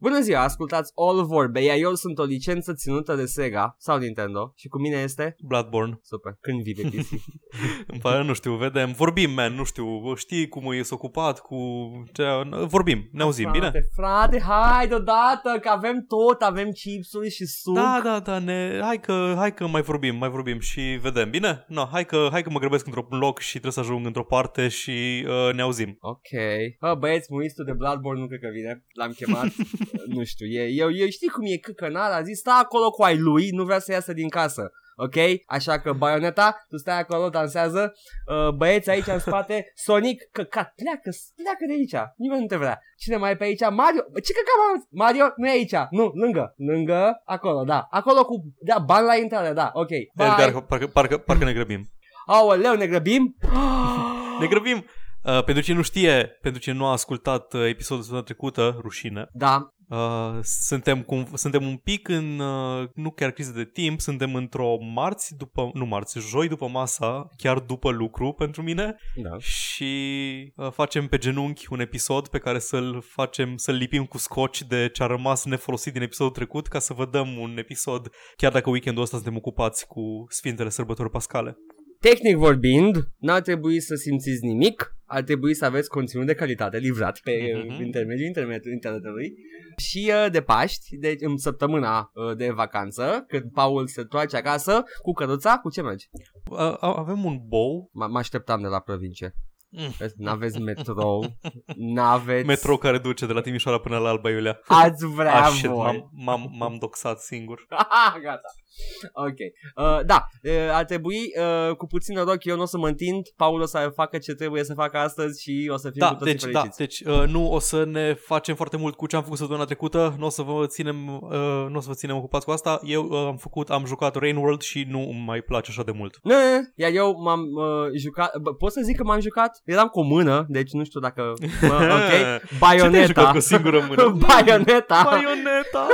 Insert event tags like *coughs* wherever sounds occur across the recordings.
Bună ziua, ascultați All Vorbe, iar eu sunt o licență ținută de Sega sau Nintendo și cu mine este... Bloodborne. Super, când vii pe PC? Îmi pare, nu știu, vedem, vorbim, man, nu știu, știi cum e ocupat cu... Ce... Vorbim, ne auzim, frate, bine? Frate, hai deodată, că avem tot, avem chipsuri și suc. Da, da, da, ne... hai, că, hai că mai vorbim, mai vorbim și vedem, bine? No, hai că, hai că mă grăbesc într-un loc și trebuie să ajung într-o parte și uh, ne auzim. Ok. Bă, băieți, muistul de Bloodborne nu cred că vine. L-am chemat. *laughs* nu știu, e, eu, eu știi cum e căcănar, a zis, sta acolo cu ai lui, nu vrea să iasă din casă. Ok? Așa că Bayonetta, tu stai acolo, dansează, uh, băieți aici în spate, Sonic, căcat, pleacă, pleacă de aici, nimeni nu te vrea. Cine mai e pe aici? Mario, ce căcat, Mario, nu e aici, nu, lângă, lângă, acolo, da, acolo cu, da, ban la intrare, da, ok, bye. Edgar, parcă, parcă, parcă ne grăbim. Aoleu, ne grăbim? *gasps* ne grăbim! Uh, pentru cine nu știe, pentru cine nu a ascultat uh, episodul săptămâna trecută, rușine. Da. Uh, suntem, cum, suntem un pic în, uh, nu chiar criză de timp, suntem într-o marți după, nu marți, joi după masa, chiar după lucru pentru mine da. și uh, facem pe genunchi un episod pe care să-l facem, să-l lipim cu scoci de ce a rămas nefolosit din episodul trecut ca să vă dăm un episod, chiar dacă weekendul ăsta suntem ocupați cu Sfintele Sărbători Pascale. Tehnic vorbind, n-ar trebui să simțiți nimic, ar trebui să aveți conținut de calitate livrat pe uh-huh. intermediul internetului, internetului și uh, de Paști, deci în săptămâna uh, de vacanță, când Paul se întoarce acasă cu căruța, cu ce mergi? Uh, avem un bou. M- mă așteptam de la provincie. Mm. N-aveți metrou, n-aveți... Metrou care duce de la Timișoara până la Alba Iulia. Ați vrea ah, voi. M-am, m-am, m-am doxat singur. *laughs* Gata. Ok. Uh, da, uh, ar trebui, uh, cu puțin noroc, eu nu o să mă întind, Paul o să facă ce trebuie să facă astăzi și o să fim da, cu toții deci, fericiți. Da, deci uh, nu o să ne facem foarte mult cu ce am făcut săptămâna trecută, nu o să vă ținem, uh, nu o să vă ținem ocupați cu asta. Eu uh, am făcut, am jucat Rain World și nu îmi mai place așa de mult. Nu, iar eu m-am uh, jucat, pot să zic că m-am jucat? Eram cu o mână, deci nu știu dacă, uh, *laughs* ok, Bayonetta. Ce te-ai cu o singură mână? *laughs* Bayonetta. Bayonetta.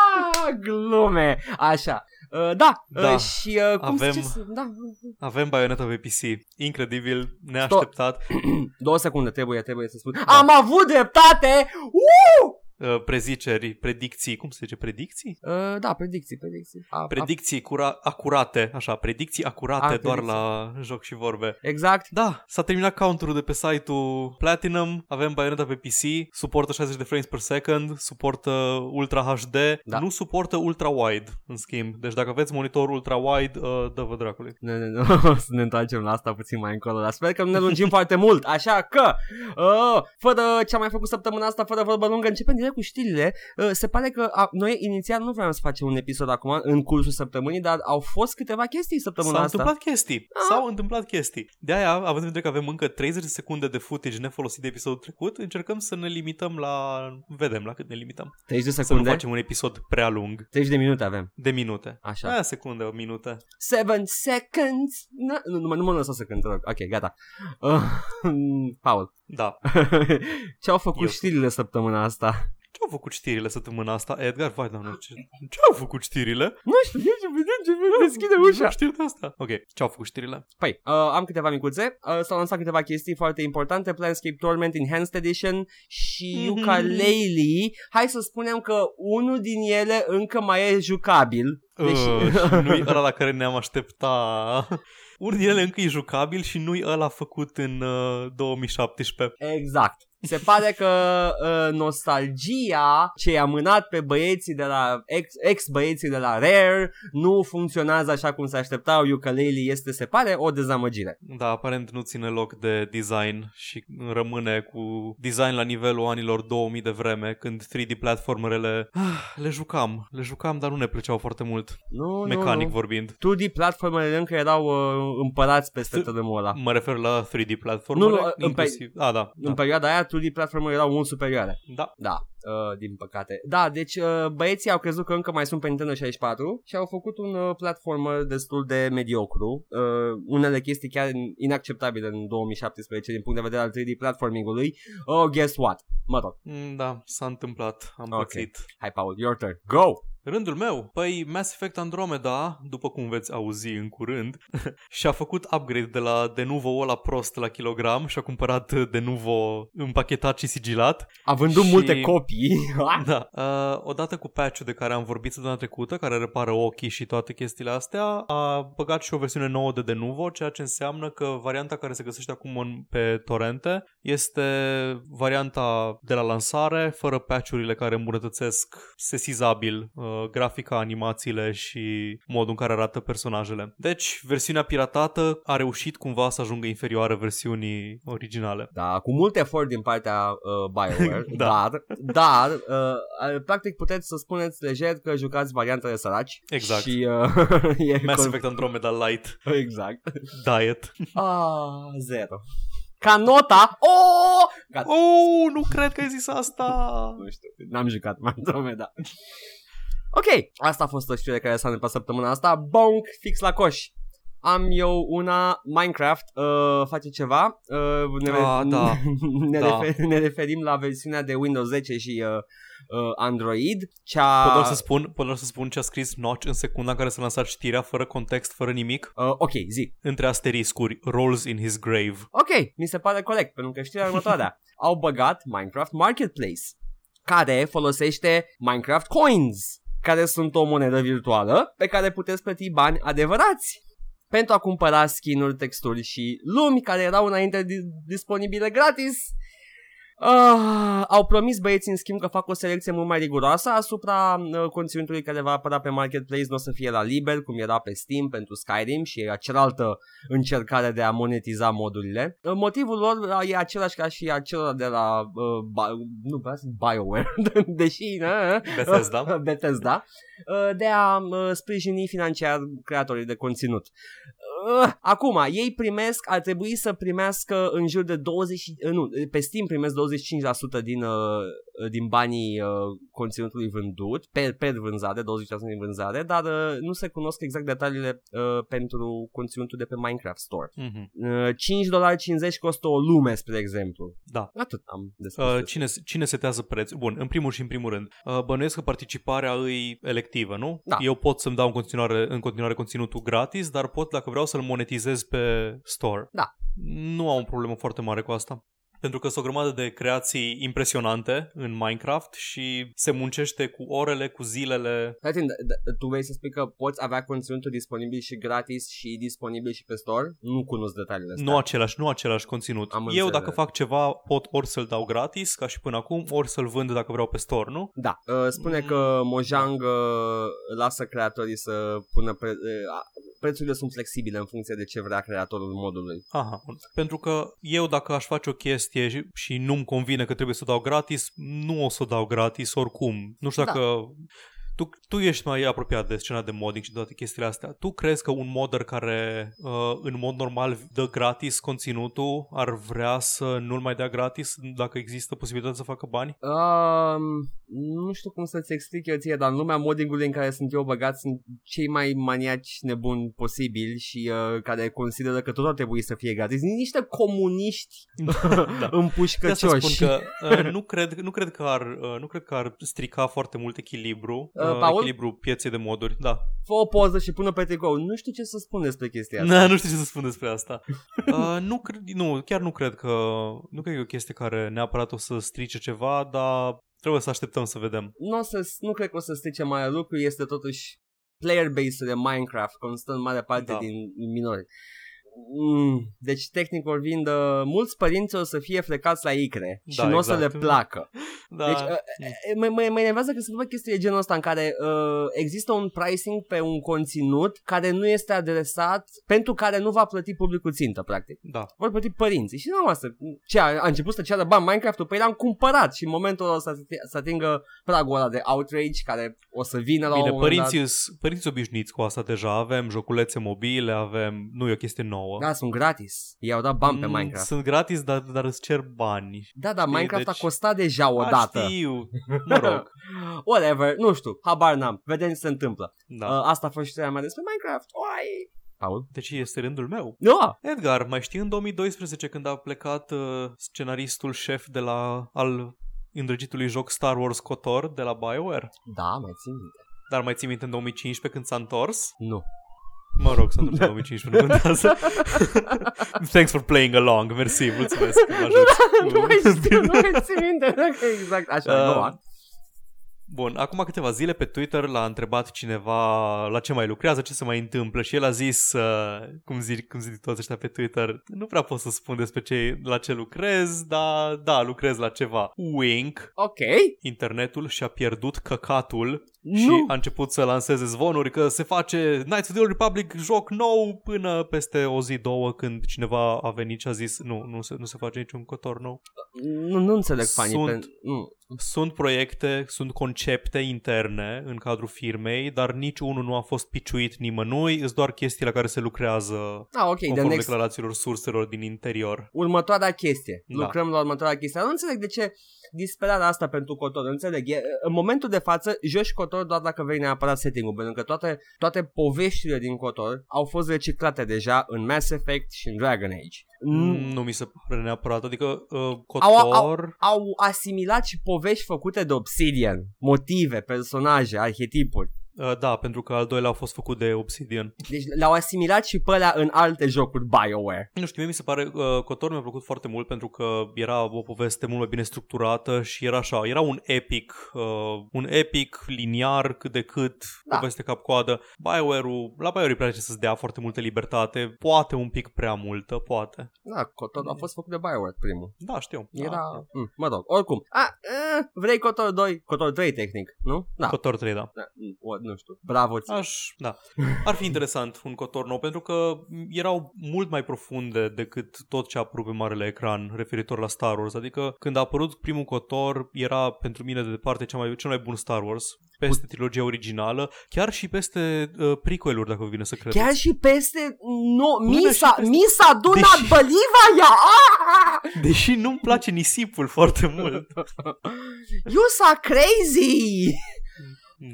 *laughs* Glume, așa. Uh, da, da. Uh, și uh, cum avem, ziceți? Da. avem Bayonetta pe PC. Incredibil, neașteptat. *clears throat* Două secunde, trebuie, trebuie să spun. Da. Am avut dreptate! Uh! Uh, preziceri, predicții, cum se zice, predicții? Uh, da, predicții, predicții. A, predicții cura- acurate, așa, predicții acurate a, doar predicții. la joc și vorbe. Exact. Da, s-a terminat counterul de pe site-ul Platinum, avem Bayonetta pe PC, suportă 60 de frames per second, suportă Ultra HD, da. nu suportă Ultra Wide, în schimb. Deci dacă aveți monitor Ultra Wide, uh, dă-vă dracului. Nu, nu, nu, să ne întoarcem la asta puțin mai încolo, dar sper că nu ne lungim *laughs* foarte mult, așa că, uh, fără ce am mai făcut săptămâna asta, fără vorbă lungă, începem direct cu știrile. Uh, se pare că a, noi inițial nu vreau să facem un episod acum în cursul săptămânii, dar au fost câteva chestii săptămâna S-au asta. întâmplat chestii. Ah. S-au întâmplat chestii. De aia, având în vedere că avem încă 30 de secunde de footage nefolosit de episodul trecut, încercăm să ne limităm la... Vedem la cât ne limităm. 30 de secunde? Să nu facem un episod prea lung. 30 de minute avem. De minute. Așa. Aia secunde, o minută. 7 seconds. Nu, nu, nu mă lăsa să cânt, Ok, gata. Uh, *laughs* Paul. Da. *laughs* Ce au făcut Eu... știrile săptămâna asta? Ce au făcut știrile săptămâna asta? Edgar, vai, doamne, ce, ce au făcut știrile? Nu știu, nu știu, vedem ce deschide ușa. Nu știu de asta. Ok, ce au făcut știrile? Păi, uh, am câteva micuțe. Uh, s-au lansat câteva chestii foarte importante. Planescape Torment Enhanced Edition și mm-hmm. Ukulele. Hai să spunem că unul din ele încă mai e jucabil. Deci... Uh, și nu-i *laughs* ăla la care ne-am aștepta. Unul din ele încă e jucabil și nu-i ăla făcut în uh, 2017. Exact. Se pare că uh, nostalgia ce i-a mânat pe băieții de la ex, ex băieții de la Rare nu funcționează așa cum se așteptau. Ukulele este, se pare, o dezamăgire. Da, aparent nu ține loc de design și rămâne cu design la nivelul anilor 2000 de vreme, când 3D platformerele ah, le jucam, le jucam, dar nu ne plăceau foarte mult. Nu, mecanic nu, nu. vorbind. 2D platformerele încă erau uh, împărați peste tărâmul ăla. Mă refer la 3D platformere, nu, nu, inclusiv. În, pe... ah, da, în da. perioada aia 2D platformele erau mult superioare. Da. Da, uh, din păcate. Da, deci uh, băieții au crezut că încă mai sunt pe Nintendo 64 și au făcut un uh, platformer destul de mediocru. Uh, unele chestii chiar inacceptabile în 2017 din punct de vedere al 3D platforming-ului. Oh, guess what? Mă rog. Mm, Da, s-a întâmplat. Am Ok. pățit. Hai, Paul, your turn. Go! Rândul meu? Păi Mass Effect Andromeda, după cum veți auzi în curând, *laughs* și-a făcut upgrade de la Denuvo ăla prost la kilogram și a cumpărat Denuvo împachetat și sigilat. A vândut Și- multe copii. *laughs* Da. Uh, odată cu patch-ul de care am vorbit săptămâna trecută, care repară ochii și toate chestiile astea, a băgat și o versiune nouă de Denuvo, ceea ce înseamnă că varianta care se găsește acum în, pe torrente este varianta de la lansare, fără patch-urile care îmbunătățesc sesizabil uh, grafica, animațiile și modul în care arată personajele. Deci, versiunea piratată a reușit cumva să ajungă inferioară versiunii originale. Da, cu mult efort din partea uh, BioWare, *laughs* Da. dar, dar uh, uh, practic puteți să spuneți lejer că jucați varianta de săraci. Exact. Și uh, *laughs* e Mass con- Effect Andromeda Light Exact. Diet. Ah, zero. Ca nota, oh! Gata. Oh, nu cred că ai zis asta. Nu știu, n-am jucat mai Andromeda. Ok, asta a fost o știre care s-a întâmplat săptămâna asta. Bonk, fix la coș. Am eu una, Minecraft uh, face ceva. Uh, ne, Ah, da. *laughs* ne, Da. refer, ne referim la versiunea de Windows 10 și uh, uh, Android. Cea... Pot doar să spun, pot doar să spun ce a scris Notch în secunda în care s-a lansat știrea, fără context, fără nimic, Uh, ok, zi. între asteriscuri, rolls in his grave. Ok, mi se pare corect, pentru că știrea următoarea. Au băgat Minecraft Marketplace, care folosește Minecraft Coins, care sunt o monedă virtuală pe care puteți plăti bani adevărați pentru a cumpăra skin-uri, texturi și lumi care erau înainte di- disponibile gratis. Uh, au promis băieții în schimb că fac o selecție mult mai riguroasă asupra uh, conținutului care va apăra pe Marketplace, nu o să fie la liber, cum era pe Steam pentru Skyrim și era cealaltă încercare de a monetiza modurile. Uh, Motivul lor uh, e același ca și acela de la uh, Bi- nu vreau să zic BioWare, *laughs* deși uh, Bethesda. Bethesda, uh, de a uh, sprijini financiar creatorii de conținut. Uh, Acum, ei primesc, ar trebui să primească în jur de 20, uh, nu, pe Steam primesc 25% din, uh, din banii uh, conținutului vândut, per, per vânzare, 20% din vânzare, dar uh, nu se cunosc exact detaliile uh, pentru conținutul de pe Minecraft Store. Mhm. Uh, 5,50$ costă o lume, spre exemplu. Da. Atât am de spus. Uh, despre- cine, cine setează preț? Bun, în primul și în primul rând, uh, bănuiesc că participarea îi electivă, nu? Da. Eu pot să-mi dau în continuare, în continuare conținutul gratis, dar pot, dacă vreau, să-l monetizez pe store. Da. Nu am o problemă foarte mare cu asta. Pentru că sunt o grămadă de creații impresionante în Minecraft și se muncește cu orele, cu zilele. Stai puțin, d- d- tu vrei să spui că poți avea conținutul disponibil și gratis și disponibil și pe store? Nu cunosc detaliile astea. Nu același, nu același conținut. Am Eu înțeles. dacă fac ceva pot ori să-l dau gratis, ca și până acum, ori să-l vând dacă vreau pe store, nu? Da, uh, spune Mm. că Mojang uh, lasă creatorii să pună pre- uh, a- prețurile sunt flexibile în funcție de ce vrea creatorul modului. Aha, bun. pentru că eu dacă aș face o chestie și- și nu-mi convine că trebuie să o dau gratis, nu o să o dau gratis oricum. Nu știu Da. Dacă... Tu, tu ești mai apropiat de scena de modding și de toate chestiile astea. Tu crezi că un modder care uh, în mod normal dă gratis conținutul ar vrea să nu-l mai dea gratis dacă există posibilitatea să facă bani? Um, nu știu cum să-ți explic eu ție, dar în lumea moddingului în care sunt eu băgat sunt cei mai maniaci nebuni posibili și uh, care consideră că tot ar trebui să fie gratis. Sunt niște comuniști *laughs* Da. împușcăcioși. De asta spun că uh, *laughs* nu, cred, nu, cred că ar, uh, nu cred că ar strica foarte mult echilibru, Uh, uh, Paul? echilibru pieței de moduri. Da. Fă o poză și pune pe tricou. Nu știu ce să spun despre chestia asta. *laughs* Na, nu știu ce să spun despre asta. *laughs* Uh, nu, cred, nu, chiar nu cred că nu cred că e o chestie care neapărat o să strice ceva, dar trebuie să așteptăm să vedem. nu, o să, nu cred că o să strice mai lucru, este totuși player base de Minecraft, constă în mare parte Da. din minori. Mm, deci, tehnic vorbind, uh, mulți părinți o să fie frecați la icre și Da, nu o să exact. le placă. *laughs* Da, Deci, uh, e, mă, mă, mă enervează că se întâmplă chestii de genul ăsta în care uh, există un pricing pe un conținut care nu este adresat, pentru care nu va plăti publicul țintă, practic. da. Vor plăti părinții și nu asta. Ce, a, a început să ceară bani Minecraft-ul? Păi l-am cumpărat și în momentul ăla o să, să atingă pragul ăla de outrage care o să vină la Bine, un moment părinții, dat. s- părinții sunt obișnuiți cu asta deja. Avem joculețe mobile, avem... Nu e o chestie nouă. Da, sunt gratis. I-au dat bani pe Mm, Minecraft. Sunt gratis, dar, dar îți cer bani. Da, da, Știi, Minecraft deci- a costat deja o A, dată. știu. Mă *laughs* rog. Whatever, nu știu, habar n-am. Vedem ce se întâmplă. Da. Uh, asta a fost știrea mea despre Minecraft. Oai! Paul? Deci este rândul meu. Nu! Edgar, mai știi în 2012 când a plecat uh, scenaristul șef de la al îndrăgitului joc Star Wars KOTOR de la BioWare? Da, mai țin minte. Dar mai ții minte în 2015 când s-a întors? Nu. Mă rog, s-a întors în 2015, nu contează. *laughs* Thanks for playing along, mersi, mulțumesc că *laughs* mă Nu, nu mai știu, *laughs* nu mai țin minte exact așa, uh, Bun, acum câteva zile pe Twitter l-a întrebat cineva la ce mai lucrează, ce se mai întâmplă și el a zis, uh, cum, zic, cum zic toți ăștia pe Twitter, nu prea pot să spun despre ce, la ce lucrez, dar da, lucrez la ceva. Wink. Ok. Internetul și-a pierdut căcatul nu. și a început să lanseze zvonuri că se face Knights of the Old Republic joc nou până peste o zi, două, când cineva a venit și a zis nu, nu se, nu se face niciun cotor nou. Nu, nu înțeleg fanii. Sunt, pe... nu. sunt proiecte, sunt concepte interne în cadrul firmei, dar niciunul nu a fost piciuit nimănui, sunt doar chestii la care se lucrează ah, okay, conform next... declarațiilor surselor din interior. Următoarea chestie. Da. Lucrăm la următoarea chestie. Nu înțeleg de ce disperarea asta pentru Cotor, înțeleg. E, în momentul de față, joci Cotor doar dacă vrei neapărat setting-ul, pentru că toate, toate poveștile din Cotor au fost reciclate deja în Mass Effect și în Dragon Age. Mm, nu mi se pare neapărat, adică uh, Cotor... Au, au, au asimilat și povești făcute de Obsidian, motive, personaje, arhetipuri. Uh, da, pentru că al doilea a fost făcut de Obsidian. Deci l-au asimilat și pe alea în alte jocuri BioWare. Nu știu, mie mi se pare, uh, Cotor mi-a plăcut foarte mult pentru că era o poveste mult mai bine structurată și era așa, era un epic, uh, un epic liniar cât de cât, da. poveste cap-coadă. BioWare-ul, la BioWare îi place să-ți dea foarte multă libertate, poate un pic prea multă, poate. Da, Cotor a fost făcut de BioWare primul. Da, știu. Era, da. Mm, mă rog, oricum. A, a, vrei Cotor 2? Cotor 3 tehnic, nu? Da. Cotor 3, da. da. O, nu știu, bravo ți Aș, da. Ar fi interesant un cotor nou, pentru că erau mult mai profunde decât tot ce a apărut pe marele ecran referitor la Star Wars. Adică când a apărut primul cotor, era pentru mine de departe cel mai, cel mai bun Star Wars, peste trilogia originală, chiar și peste uh, prequel-uri, dacă vă vine să credeți. Chiar și peste... No, Misa, peste... Misa do Deși... not believe ya! Ah! Deși nu-mi place nisipul foarte mult. *laughs* you so crazy!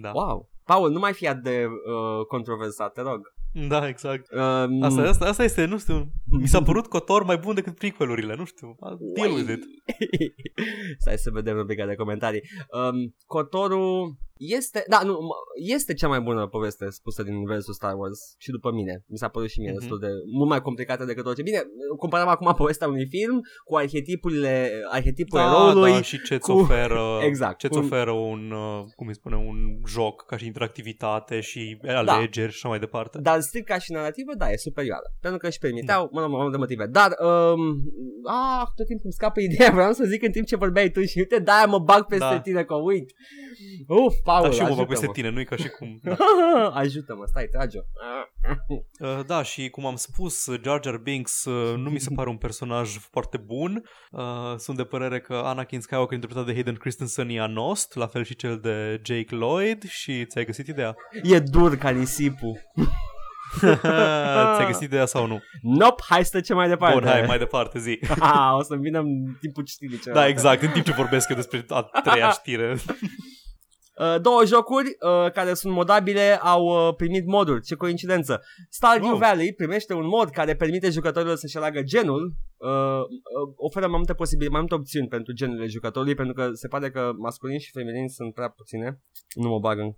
Da. Wow. Paul, nu mai fi atât de uh, controversat, te rog. Da, exact. Um... Asta, asta, asta este, nu știu, mi s-a părut Cotor mai bun decât prequelurile, nu știu. Deal with it. *laughs* Stai să vedem un pic de comentarii. Um, Cotorul este, da, nu, este cea mai bună poveste spusă din universul Star Wars și după mine. Mi s-a părut și mie mm-hmm. destul de mult mai complicată decât orice. Bine, comparăm acum povestea unui film cu arhetipurile, arhetipul da, eroului. Da, și ce-ți cu... oferă, *laughs* exact, ce-ți un... oferă un, uh, cum îi spune, un joc ca și interactivitate și alegeri da. și așa mai departe. Dar strict ca și narrativă, da, e superioară. Pentru că își permiteau, da. mă, mă, mă, de motive. Dar, um, ah, tot timpul îmi scapă *laughs* ideea, vreau să zic în timp ce vorbeai tu și uite, da, mă bag peste da. tine că uit. Uf, Paul, da, și eu mă peste tine, nu-i ca și cum... *laughs* Da. ajută-mă, stai, trage uh, Da, și cum am spus, Jar Jar Binks uh, nu mi se pare un personaj foarte bun. Uh, sunt de părere că Anakin Skywalker interpretat de Hayden Christensen e anost, la fel și cel de Jake Lloyd și ți-ai găsit ideea? E dur ca nisipul. Ți-ai găsit ideea sau nu? Nope, hai să trecem mai departe. Bun, hai, mai departe, zi. *laughs* o să vină în timpul citirii. Da, exact, în timp ce vorbesc eu despre a treia știre. *laughs* Uh, două jocuri uh, care sunt modabile au uh, primit moduri. Ce coincidență. Stardew oh. Valley primește un mod care permite jucătorilor să-și aleagă genul uh, uh, oferă mai multe posibili, mai multe opțiuni pentru genurile jucătorului, pentru că se pare că masculin și feminin sunt prea puține. Nu mă bag în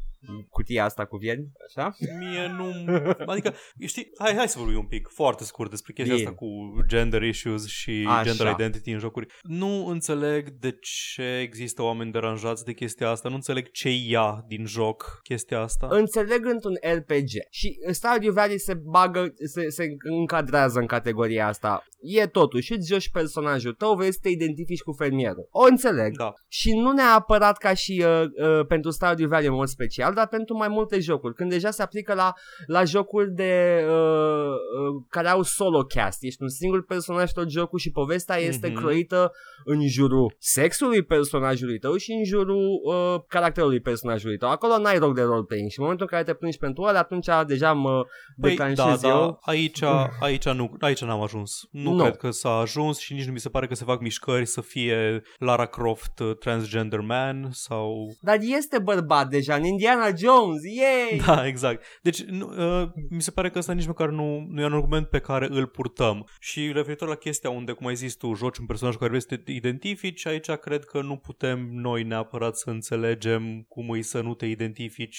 cutia asta cu vieri, așa? Mie nu... Adică, știi, hai, hai să vorbim un pic, foarte scurt, despre chestia Bine. asta cu gender issues și așa. gender identity în jocuri. Nu înțeleg de ce există oameni deranjați de chestia asta, nu înțeleg ce ia din joc chestia asta. Înțeleg într-un RPG și Stardew Valley se bagă, se, se încadrează în categoria asta. E totuși, îți joci personajul tău, vrei să te identifici cu fermierul. O înțeleg. Da. Și nu neapărat ca și uh, uh, pentru Stardew Valley în mod special, special, dar pentru mai multe jocuri. Când deja se aplică la, la jocuri de uh, uh, care au solo cast. Ești un singur personaj tot jocul și povestea este mm-hmm. croită în jurul sexului personajului tău și în jurul uh, caracterului personajului tău. Acolo n-ai rog de roleplaying și în momentul în care te plângi pentru ăla, atunci deja mă păi, declanșez da, eu. Da, aici, aici, nu, aici n-am ajuns. Nu no. cred că s-a ajuns și nici nu mi se pare că se fac mișcări să fie Lara Croft uh, transgender man sau... Dar este bărbat deja în Indiana Jones, yay! Da, exact. Deci nu, uh, mi se pare că ăsta nici măcar nu, nu e un argument pe care îl purtăm. Și referitor la chestia unde, cum ai zis tu, joci un personaj cu care vrei să te identifici, aici cred că nu putem noi neapărat să înțelegem cum îi să nu te identifici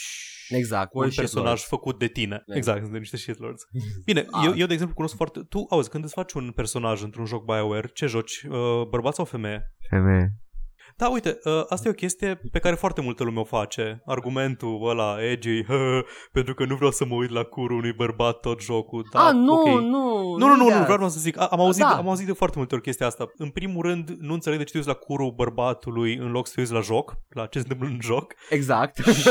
exact, un personaj făcut de tine. Exact, exact sunt niște shitlords. Bine, ah. eu, eu de exemplu cunosc foarte... Tu, auzi, când îți faci un personaj într-un joc BioWare, ce joci? Uh, bărbat sau femeie? Femeie. Da, uite, ă, asta e o chestie pe care foarte multă lume o face. Argumentul ăla, edgy, pentru că nu vreau să mă uit la curul unui bărbat tot jocul. Da, ah, nu, okay. nu, nu, nu, nu, nu, vreau să zic. Am auzit, da. am auzit de foarte multe ori chestia asta. În primul rând, nu înțeleg de ce te uiți la curul bărbatului în loc să te uiți la joc, la ce se întâmplă în joc. Exact. *laughs* Și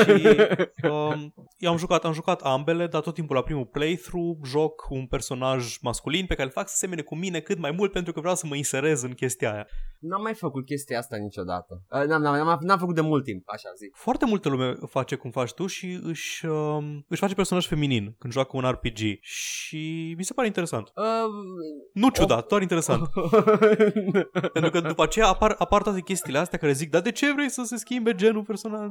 um, eu am jucat, am jucat ambele, dar tot timpul la primul playthrough joc un personaj masculin pe care îl fac să semene cu mine cât mai mult pentru că vreau să mă inserez în chestia aia. N-am mai făcut chestia asta niciodată. Uh, n-am, n-am, n-am, n-am făcut de mult timp, așa zic. Foarte multă lume face cum faci tu și își, uh, își face personaj feminin când joacă un RPG și mi se pare interesant. Uh, nu ciudat, o... doar interesant. *laughs* Pentru că după aceea apar, apar toate chestiile astea care zic, dar de ce vrei să se schimbe genul personaj?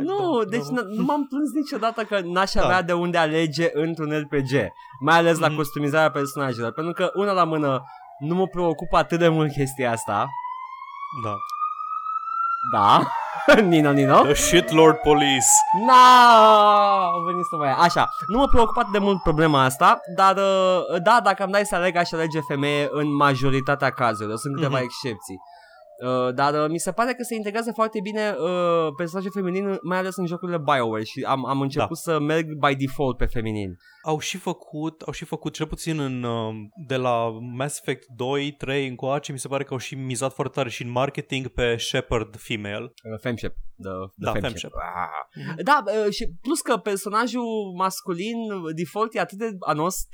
nu, da, deci n- nu m-am plâns niciodată că n-aș da. avea de unde alege într-un RPG, mai ales la mm-hmm. customizarea personajelor, pentru că una la mână nu mă preocupă atât de mult chestia asta. Da. Da. *laughs* Nino, Nino. The shitlord police. Na, au venit să mai Așa, nu mă preocupă atât de mult problema asta, dar uh, da, dacă am dai să aleg, aș alege femeie în majoritatea cazurilor. Sunt câteva mm-hmm. excepții. Uh, dar uh, mi se pare că se integrează foarte bine uh, personaje feminin, mai ales în jocurile BioWare și am, am început da. să merg by default pe feminin. Au și făcut, au și făcut cel puțin în, uh, de la Mass Effect 2, 3 încoace, mi se pare că au și mizat foarte tare și în marketing pe Shepard female. Uh, femship. The, the da, femship. Ah. Da, uh, și plus că personajul masculin default e atât de anost.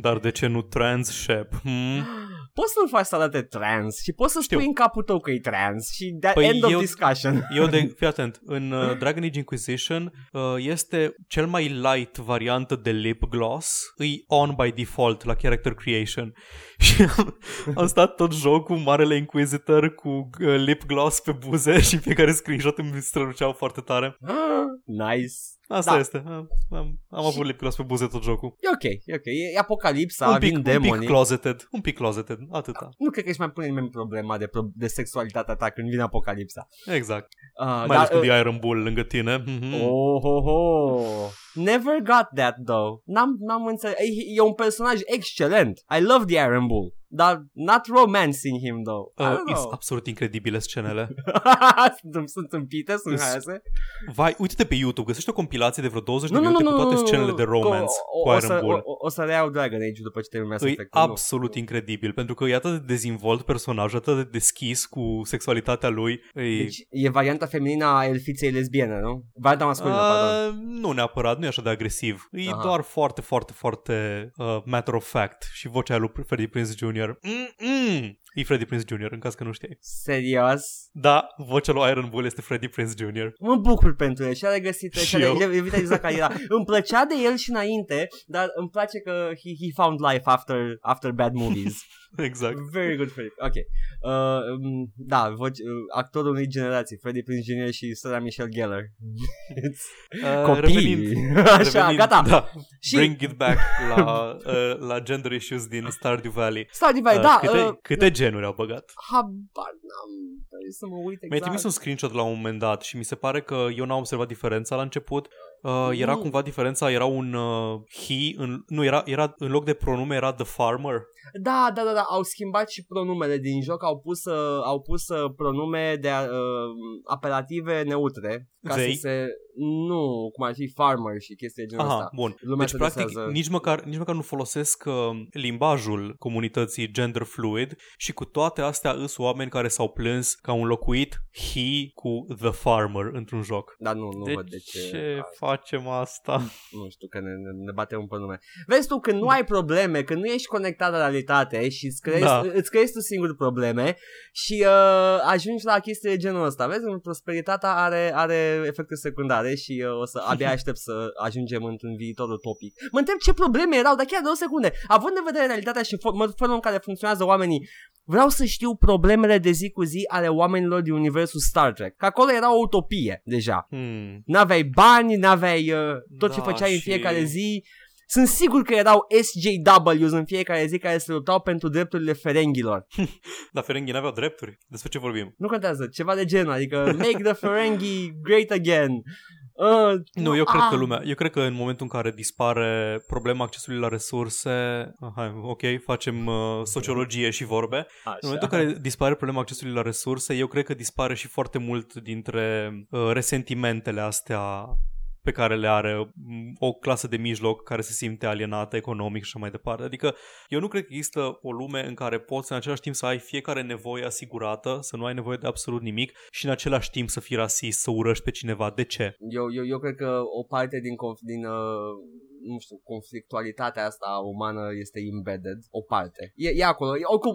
Dar de ce nu trans shep? *laughs* Hmm? Poți să-l faci să arate trans și poți să Știu. spui în capul tău că e trans și de păi end of discussion. Eu de, *laughs* fii atent, în uh, Dragon Age Inquisition uh, este cel mai light variantă de lip gloss, îi on by default la character creation. *laughs* Și am, am stat tot jocul Marele Inquisitor cu uh, lip gloss pe buze *laughs* și fiecare screenshot îmi străluceau foarte tare. nice. Asta da. este. Am, am, am avut lip gloss pe buze tot jocul. E ok, e ok. E apocalipsa, un pic, vin demonii. Un pic closeted, un pic closeted, atâta. Nu cred că își mai pune nimeni problema de, pro- de sexualitatea ta când vine apocalipsa. Exact. Uh, mai ales când uh, e Iron Bull lângă tine. Mm-hmm. Oh, oh, oh. Never got that though. N-am, n-am înțeles. E, e un personaj excelent. I love the Iron Bull dar not romancing him though. Uh, e absolut incredibile scenele. *laughs* sunt, sunt împite, sunt haiase. Vai, uite-te pe YouTube, găsești o compilație de vreo 20 de minute cu toate scenele de romance cu o, Iron să, Bull. O, o, să reiau Dragon Age după ce termin Mass Effect. E absolut incredibil, pentru că e atât de dezvolt personaj, atât de deschis cu sexualitatea lui. E... Deci e varianta feminină a elfiței lesbiene, nu? Varianta masculină, uh, pardon. Nu neapărat, nu e așa de agresiv. E Aha. doar foarte, foarte, foarte uh, matter of fact și vocea lui Freddie Prince Jr. Jr. Mm-mm. E Freddie Prince Jr., în caz că nu știai. Serios? Da, vocea lui Iron Bull este Freddie Prince Jr. Mă bucur pentru el și a regăsit și, și a regăsit exact ca era. îmi plăcea de el și înainte, dar îmi place că he, he found life after, after bad movies. *laughs* exact. Very good Freddie. Ok. Uh, da, voce, uh, actorul unei generații, Freddie Prinze Jr. și Sarah Michelle Gellar. *laughs* uh, Copii. Revenind, *laughs* Așa, revenind, gata. Da, și... Bring it back la, uh, la gender issues din Stardew Valley. Stardew Valley, uh, da. Câte, uh, câte genuri au băgat? Habar n-am să mă uit exact. Mi-ai trimis un screenshot la un moment dat și mi se pare că eu n-am observat diferența la început. Uh, era cumva diferența, era un uh, he, în, nu, era, era în loc de pronume era the farmer. Da, da, da, da, au schimbat și pronumele din joc, au pus, uh, au pus uh, pronume de uh, apelative neutre ca Vei? să se nu, cum ar fi farmer și chestii de genul Aha, ăsta. bun. Lumea deci, practic, nici măcar, nici măcar nu folosesc uh, limbajul comunității gender fluid și cu toate astea îs oameni care s-au plâns că au înlocuit he cu the farmer într-un joc. Da, nu, nu de văd de ce. ce facem asta? *laughs* Nu știu, că ne, ne, ne batem pe nume. Vezi tu, când nu ai probleme, când nu ești conectat la realitate și îți creezi, da. îți creezi tu singur probleme și uh, ajungi la chestii de genul ăsta. Vezi, prosperitatea are, are efecte secundare și uh, o să *laughs* abia aștept să ajungem într-un viitor utopic. Mă întreb ce probleme erau, dar chiar două secunde. Având în vedere realitatea și felul în care funcționează oamenii, vreau să știu problemele de zi cu zi ale oamenilor din universul Star Trek. Că acolo era o utopie deja. Hmm. N-aveai bani, n-aveai uh, tot da, ce făceai și... în fiecare zi. Sunt sigur că erau SJWs în fiecare zi care se luptau pentru drepturile ferengilor. *laughs* Dar ferengii n-aveau drepturi? Despre ce vorbim? Nu contează, ceva de genul, adică make the Ferengi great again. Uh, nu, eu cred ah. că lumea, eu cred că în momentul în care dispare problema accesului la resurse, uh, hai, ok, facem uh, sociologie și vorbe. Așa. În momentul în care dispare problema accesului la resurse, eu cred că dispare și foarte mult dintre uh, resentimentele astea pe care le are o clasă de mijloc care se simte alienată economic și așa mai departe. Adică eu nu cred că există o lume în care poți în același timp să ai fiecare nevoie asigurată, să nu ai nevoie de absolut nimic și în același timp să fii rasist, să urăști pe cineva. De ce? Eu, eu, eu cred că o parte din, din uh nu știu, conflictualitatea asta umană este embedded, o parte. E, e acolo. E, oricum,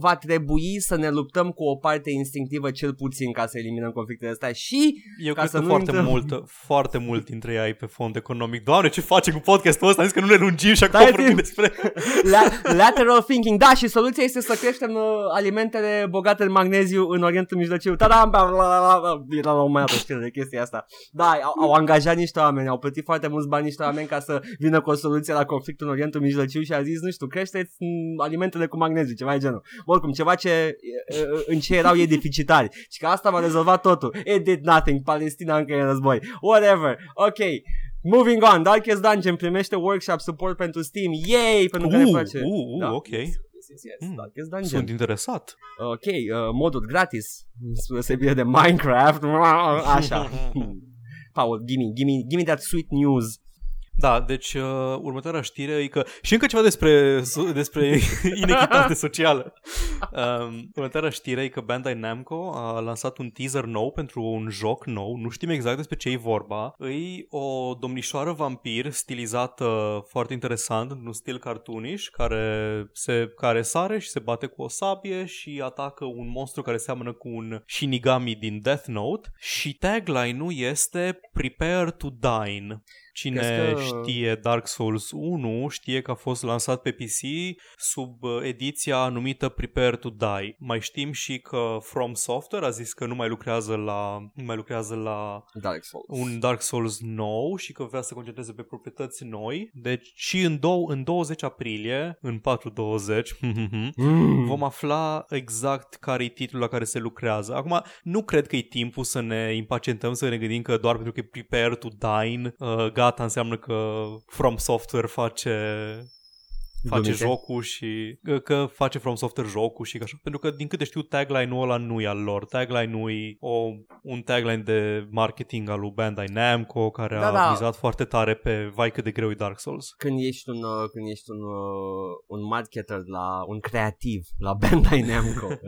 va trebui să ne luptăm cu o parte instinctivă cel puțin ca să eliminăm conflictele astea și Eu ca cred să că foarte intrăm... mult, foarte mult dintre ei pe fond economic. Doamne, ce face cu podcastul ăsta? Am zis că nu ne lungim și acum vorbim despre... *laughs* La, lateral thinking. Da, și soluția este să creștem uh, alimentele bogate în magneziu în Orientul Mijlociu. Ta-da, era la un moment dat de chestia asta. Da, au, au angajat niște oameni, au plătit foarte mulți bani niște oameni ca ca să vină cu o soluție la conflictul în Orientul Mijlociu și a zis, nu știu, creșteți alimentele cu magneziu, ceva de genul. Oricum, ceva ce în ce erau ei deficitari. Și că asta va rezolva totul. It did nothing. Palestina încă e în război. Whatever. Ok. Moving on, Darkest Dungeon primește workshop support pentru Steam. Yay! Pentru uh, că ne place. Uh, uh, da. ok. Yes, yes, yes. Mm, Darkest Dungeon. Sunt interesat. Ok, uh, modul gratis. Spre de Minecraft. *laughs* Așa. *laughs* Paul, gimme, gimme, gimme that sweet news. Da, deci uh, următoarea știre e că... Și încă ceva despre, despre *laughs* inechitate socială. Um, următoarea știre e că Bandai Namco a lansat un teaser nou pentru un joc nou. Nu știm exact despre ce e vorba. E o domnișoară vampir stilizată foarte interesant, în un stil cartoonish, care, se, care sare și se bate cu o sabie și atacă un monstru care seamănă cu un Shinigami din Death Note. Și tagline-ul este Prepare to Dine. Cine că... știe Dark Souls 1 știe că a fost lansat pe PC sub uh, ediția numită Prepare to Die. Mai știm și că From Software a zis că nu mai lucrează la, nu mai lucrează la Dark Souls. un Dark Souls nou și că vrea să concentreze pe proprietăți noi. Deci și în, dou- în 20 aprilie, în 420, *laughs* mm. vom afla exact care e titlul la care se lucrează. Acum, nu cred că e timpul să ne impacientăm, să ne gândim că doar pentru că e Prepare to Die, uh, gata înseamnă că From Software face face Glumite. jocul și că face From Software jocul și așa. Pentru că din câte știu tagline-ul ăla nu e al lor. Tagline-ul e o, un tagline de marketing al lui Bandai Namco care da, a da. mizat foarte tare pe vai cât de greu e Dark Souls. Când ești un, uh, când ești un, uh, un marketer la un creativ la Bandai Namco. *laughs* *laughs*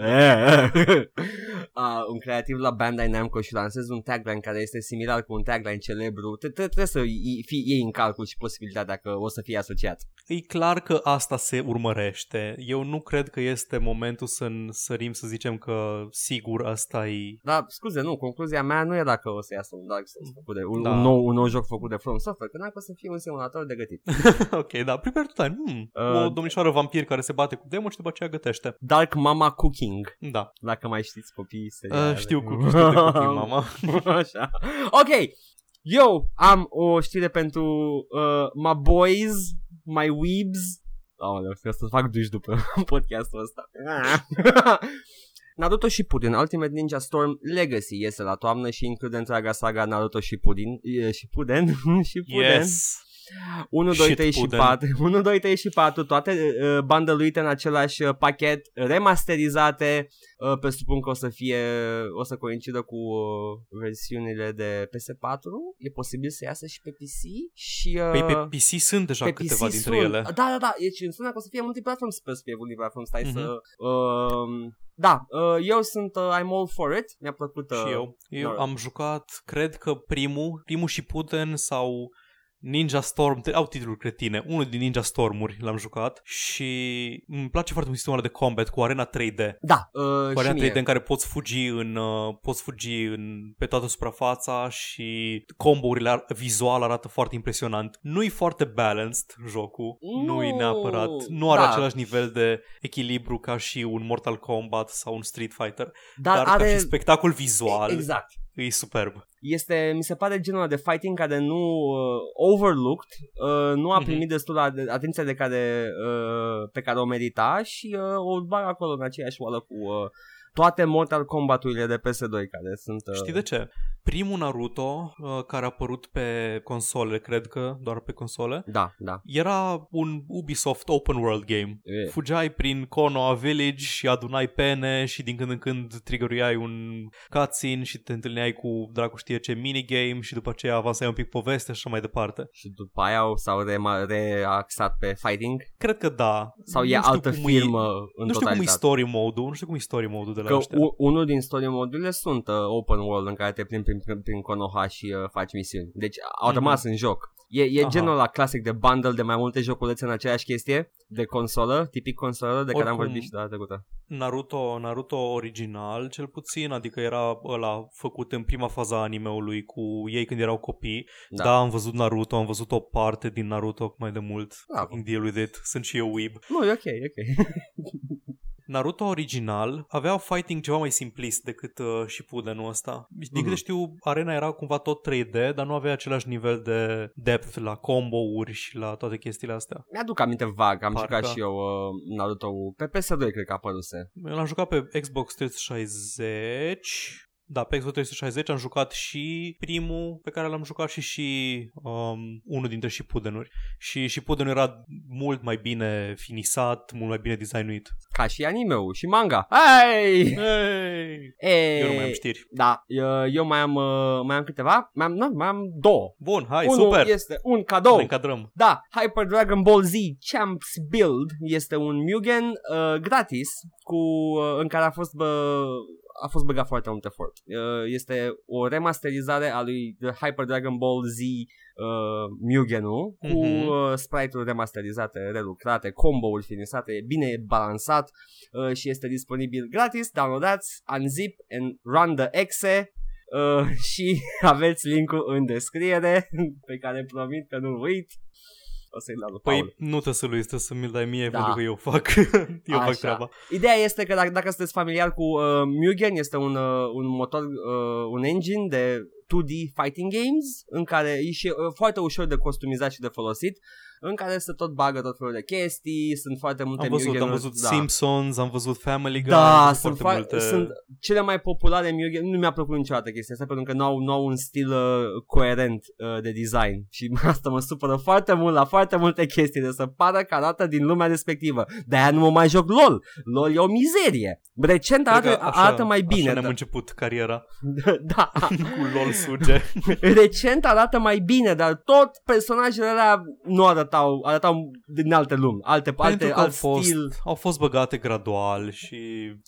uh, un creativ la Bandai Namco și lansezi un tagline care este similar cu un tagline celebru, trebuie să iei în calcul și posibilitatea că o să fie asociat. E clar că asta se urmărește. Eu nu cred că este momentul să sărim să zicem că sigur asta e... Da, scuze, nu, concluzia mea nu e dacă o să iasă un Dark Souls făcut de, un, da. un, nou, un nou joc făcut de From Software, că n o să fie un simulator de gătit. *laughs* ok, da, Prepare to Time. Hmm. Uh, o domnișoară vampir care se bate cu demon și după aceea gătește. Dark Mama Cooking. Da. Dacă mai știți copiii Uh, știu cu știu de *laughs* cooking, mama. *laughs* Așa. Ok, eu am o știre pentru uh, my boys, my weebs, Aoleu, să fac duș după *laughs* podcastul ăsta. Naruto Shippuden Ultimate Ninja Storm Legacy iese la toamnă și include întreaga saga Naruto Shippuden, Shippuden, *laughs* Shippuden. Yes. 1, 2, Shit 3 și puden. 4 1, 2, 3 și 4 *laughs* Toate uh, bundluite în același uh, pachet Remasterizate uh, Presupun că o să fie O să coincidă cu uh, Versiunile de PS4 E posibil să iasă și pe PC Și uh, Păi pe PC sunt deja pe câteva PC dintre sunt. ele. Da, da, da, deci înseamnă că o să fie multiplatform, sper să fie multiplatform, stai Mhm. să... Uh, da, uh, eu sunt, uh, I'm all for it, mi-a plăcut... Uh, Și eu. Eu da. am jucat, cred că primul, primul și Puten sau Ninja Storm, au titluri cretine. Unul din Ninja Stormuri l-am jucat și îmi place foarte mult sistemul ăla de combat cu arena 3D. Da, uh, Cu și arena mie. 3D în care poți fugi în uh, poți fugi în pe toată suprafața și combo-urile ar- vizual arată foarte impresionant. Nu-i foarte balanced jocul, Nu, nu-i neapărat, nu are da. același nivel de echilibru ca și un Mortal Kombat sau un Street Fighter, Dar, dar are... ca și spectacol vizual Exact. E superb. Este, mi se pare genul ăla de fighting care nu uh, overlooked, uh, nu a Mhm. primit destul de atenția de care, uh, pe care o merita și uh, o bag acolo în aceeași oală cu uh, toate Mortal Kombat-urile de PS2 care sunt... Uh, Știi de ce? Primul Naruto uh, care a apărut pe console, cred că doar pe console, Da, da. era un Ubisoft open world game. E. Fugeai prin Konoha Village și adunai pene și din când în când triggeruiai un cutscene și te întâlneai cu dracu știe ce minigame și după aceea avansai un pic povestea și așa mai departe. Și după aia au- s-au rema- reaxat pe fighting? Cred că da. Sau Nu e știu altă cum firmă E, în nu știu cum e totalitate? story mode-ul, nu știu cum e story mode-ul de la Că ăștia. u- unul din story modurile sunt uh, open world în care te plimbi prin, prin, prin Konoha și uh, faci misiuni. Deci au Mhm. rămas în joc. E, e Aha. genul la clasic de bundle de mai multe joculețe în aceeași chestie, de consolă, tipic consolă, de care am Oricum, vorbit și data trecută. Naruto, Naruto original, cel puțin, adică era ăla făcut în prima fază a animeului cu ei când erau copii. Da. Da, am văzut Naruto, am văzut o parte din Naruto mai de mult. Da. Fucking deal with it. Sunt și eu weeb. Nu, e ok, e ok. *laughs* Naruto original avea un fighting ceva mai simplist decât uh, Shippudenul ăsta. Din Mhm. câte știu, arena era cumva tot 3D, dar nu avea același nivel de depth la combo-uri și la toate chestiile astea. Mi-aduc aminte vag, am Parcă. jucat și eu uh, Naruto pe PS2 cred că apăruse. Eu l-am jucat pe Xbox 360. Da, pe Xbox 360 am jucat și primul pe care l-am jucat și și um, unul dintre Shippudenuri. Și Shippudenul era mult mai bine finisat, mult mai bine designuit. Ca și anime-ul și manga. Hey! Hey! Hey! Eu nu mai am știri. Da, eu, eu mai am uh, mai am câteva, mai am, nu, mai am două. Bun, hai, Unul super! este un cadou. Ne încadrăm. Da, Hyper Dragon Ball Z Champs Build este un Mugen uh, gratis cu uh, în care a fost bă, a fost băgat foarte mult efort. Uh, este o remasterizare a lui The Hyper Dragon Ball Z uh, Mugen-ul cu Mhm. uh, sprite-uri remasterizate, relucrate, combo-uri finisate, e bine balansat uh, și este disponibil gratis. Downloadați, unzip and run the exe uh, *laughs* și aveți linkul în descriere pe care promit că nu uit. O să-i dau lui Paul. Păi nu trebuie să lui, trebuie să mi-l dai mie Da. pentru că eu fac, *laughs* eu fac Așa. treaba. Ideea este că dacă, dacă sunteți familiar cu uh, Mugen, este un, uh, un motor, uh, un engine de 2D fighting games în care e și uh, foarte ușor de customizat și de folosit, în care se tot bagă tot felul de chestii, sunt foarte multe Am văzut, am Mugen-uri, văzut da. Simpsons, am văzut Family Guy, Da, am văzut sunt, foarte fa- multe... sunt cele mai populare Mugen. Nu mi-a plăcut niciodată chestia asta pentru că nu au, nu au un stil uh, coerent uh, de design și *laughs* asta mă supără foarte mult la foarte multe chestii de să pară că arată din lumea respectivă. De-aia nu mă mai joc LOL. LOL e o mizerie. Recent Cred că arată, arată mai bine. Așa ne-am da. început cariera *laughs* da. *laughs* cu LOL suge. *laughs* Recent arată mai bine, dar tot personajele alea nu arătau, arătau din alte lumi, alte, alte, Pentru că au alt fost, stil. au fost băgate gradual și...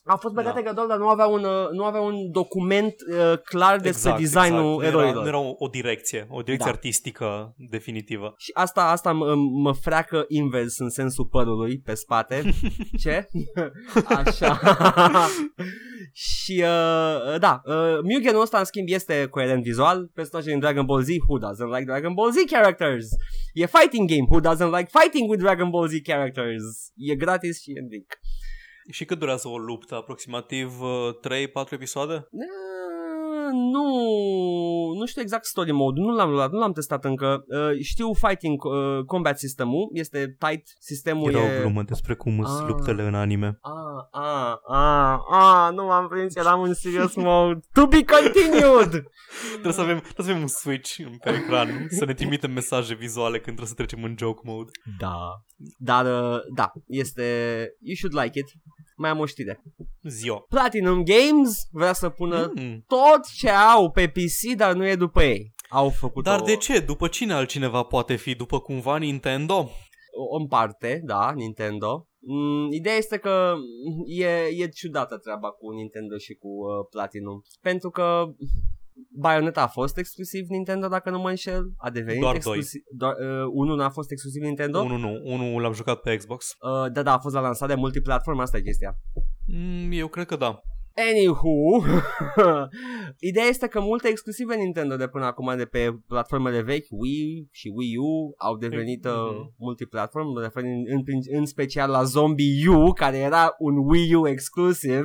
Au fost băgate Da. gradual, dar nu avea un, uh, nu avea un document uh, clar despre designul exact. eroilor. Nu era, nu era o, o direcție, o direcție Da. artistică definitivă. Și asta, asta mă, mă freacă invers în sensul părului pe spate. *laughs* Ce? *laughs* Așa. și uh, da, uh, Mugen-ul ăsta în schimb este coerent vizual. Personajul din Dragon Ball Z, who doesn't like Dragon Ball Z characters? E fighting game, who doesn't like fighting with Dragon Ball Z characters? E gratis și e mic. Și cât durează o luptă? Aproximativ uh, 3-4 episoade? Uh, nu, nu știu exact story mode, nu l-am luat, nu l-am testat încă. Uh, știu fighting uh, combat sistemul, este tight, sistemul Era e... o glumă despre cum sunt Ah. luptele în anime. Ah, ah, ah, ah, nu m-am prins, eram în serious *laughs* mode. To be continued! Trebuie să avem, trebuie să avem un switch pe ecran, să ne trimitem mesaje vizuale când trebuie să trecem în joke mode. Da. Dar, uh, da, este... You should like it. Mai am o știre. Zio. Platinum Games vrea să pună Mm. tot ce au pe PC, dar nu e după ei. Au făcut Dar o, de ce? După cine altcineva poate fi? După cumva Nintendo? o, în parte, da, Nintendo. Mm, ideea este că e, e ciudată treaba cu Nintendo și cu uh, Platinum. Pentru că Bayonetta a fost exclusiv Nintendo, dacă nu mă înșel. A devenit Doar exclusiv. Doar, uh, unul n-a fost exclusiv Nintendo. Unul nu, unul l-am jucat pe Xbox. Uh, da, da, a fost la lansare multiplatform, asta e chestia. Mm, eu cred că da. Anywho, *laughs* ideea este că multe exclusive Nintendo de până acum de pe platformele vechi, Wii și Wii U, au devenit uh, Mhm. multiplatform, mă refer în, în, în special la Zombie U, care era un Wii U exclusiv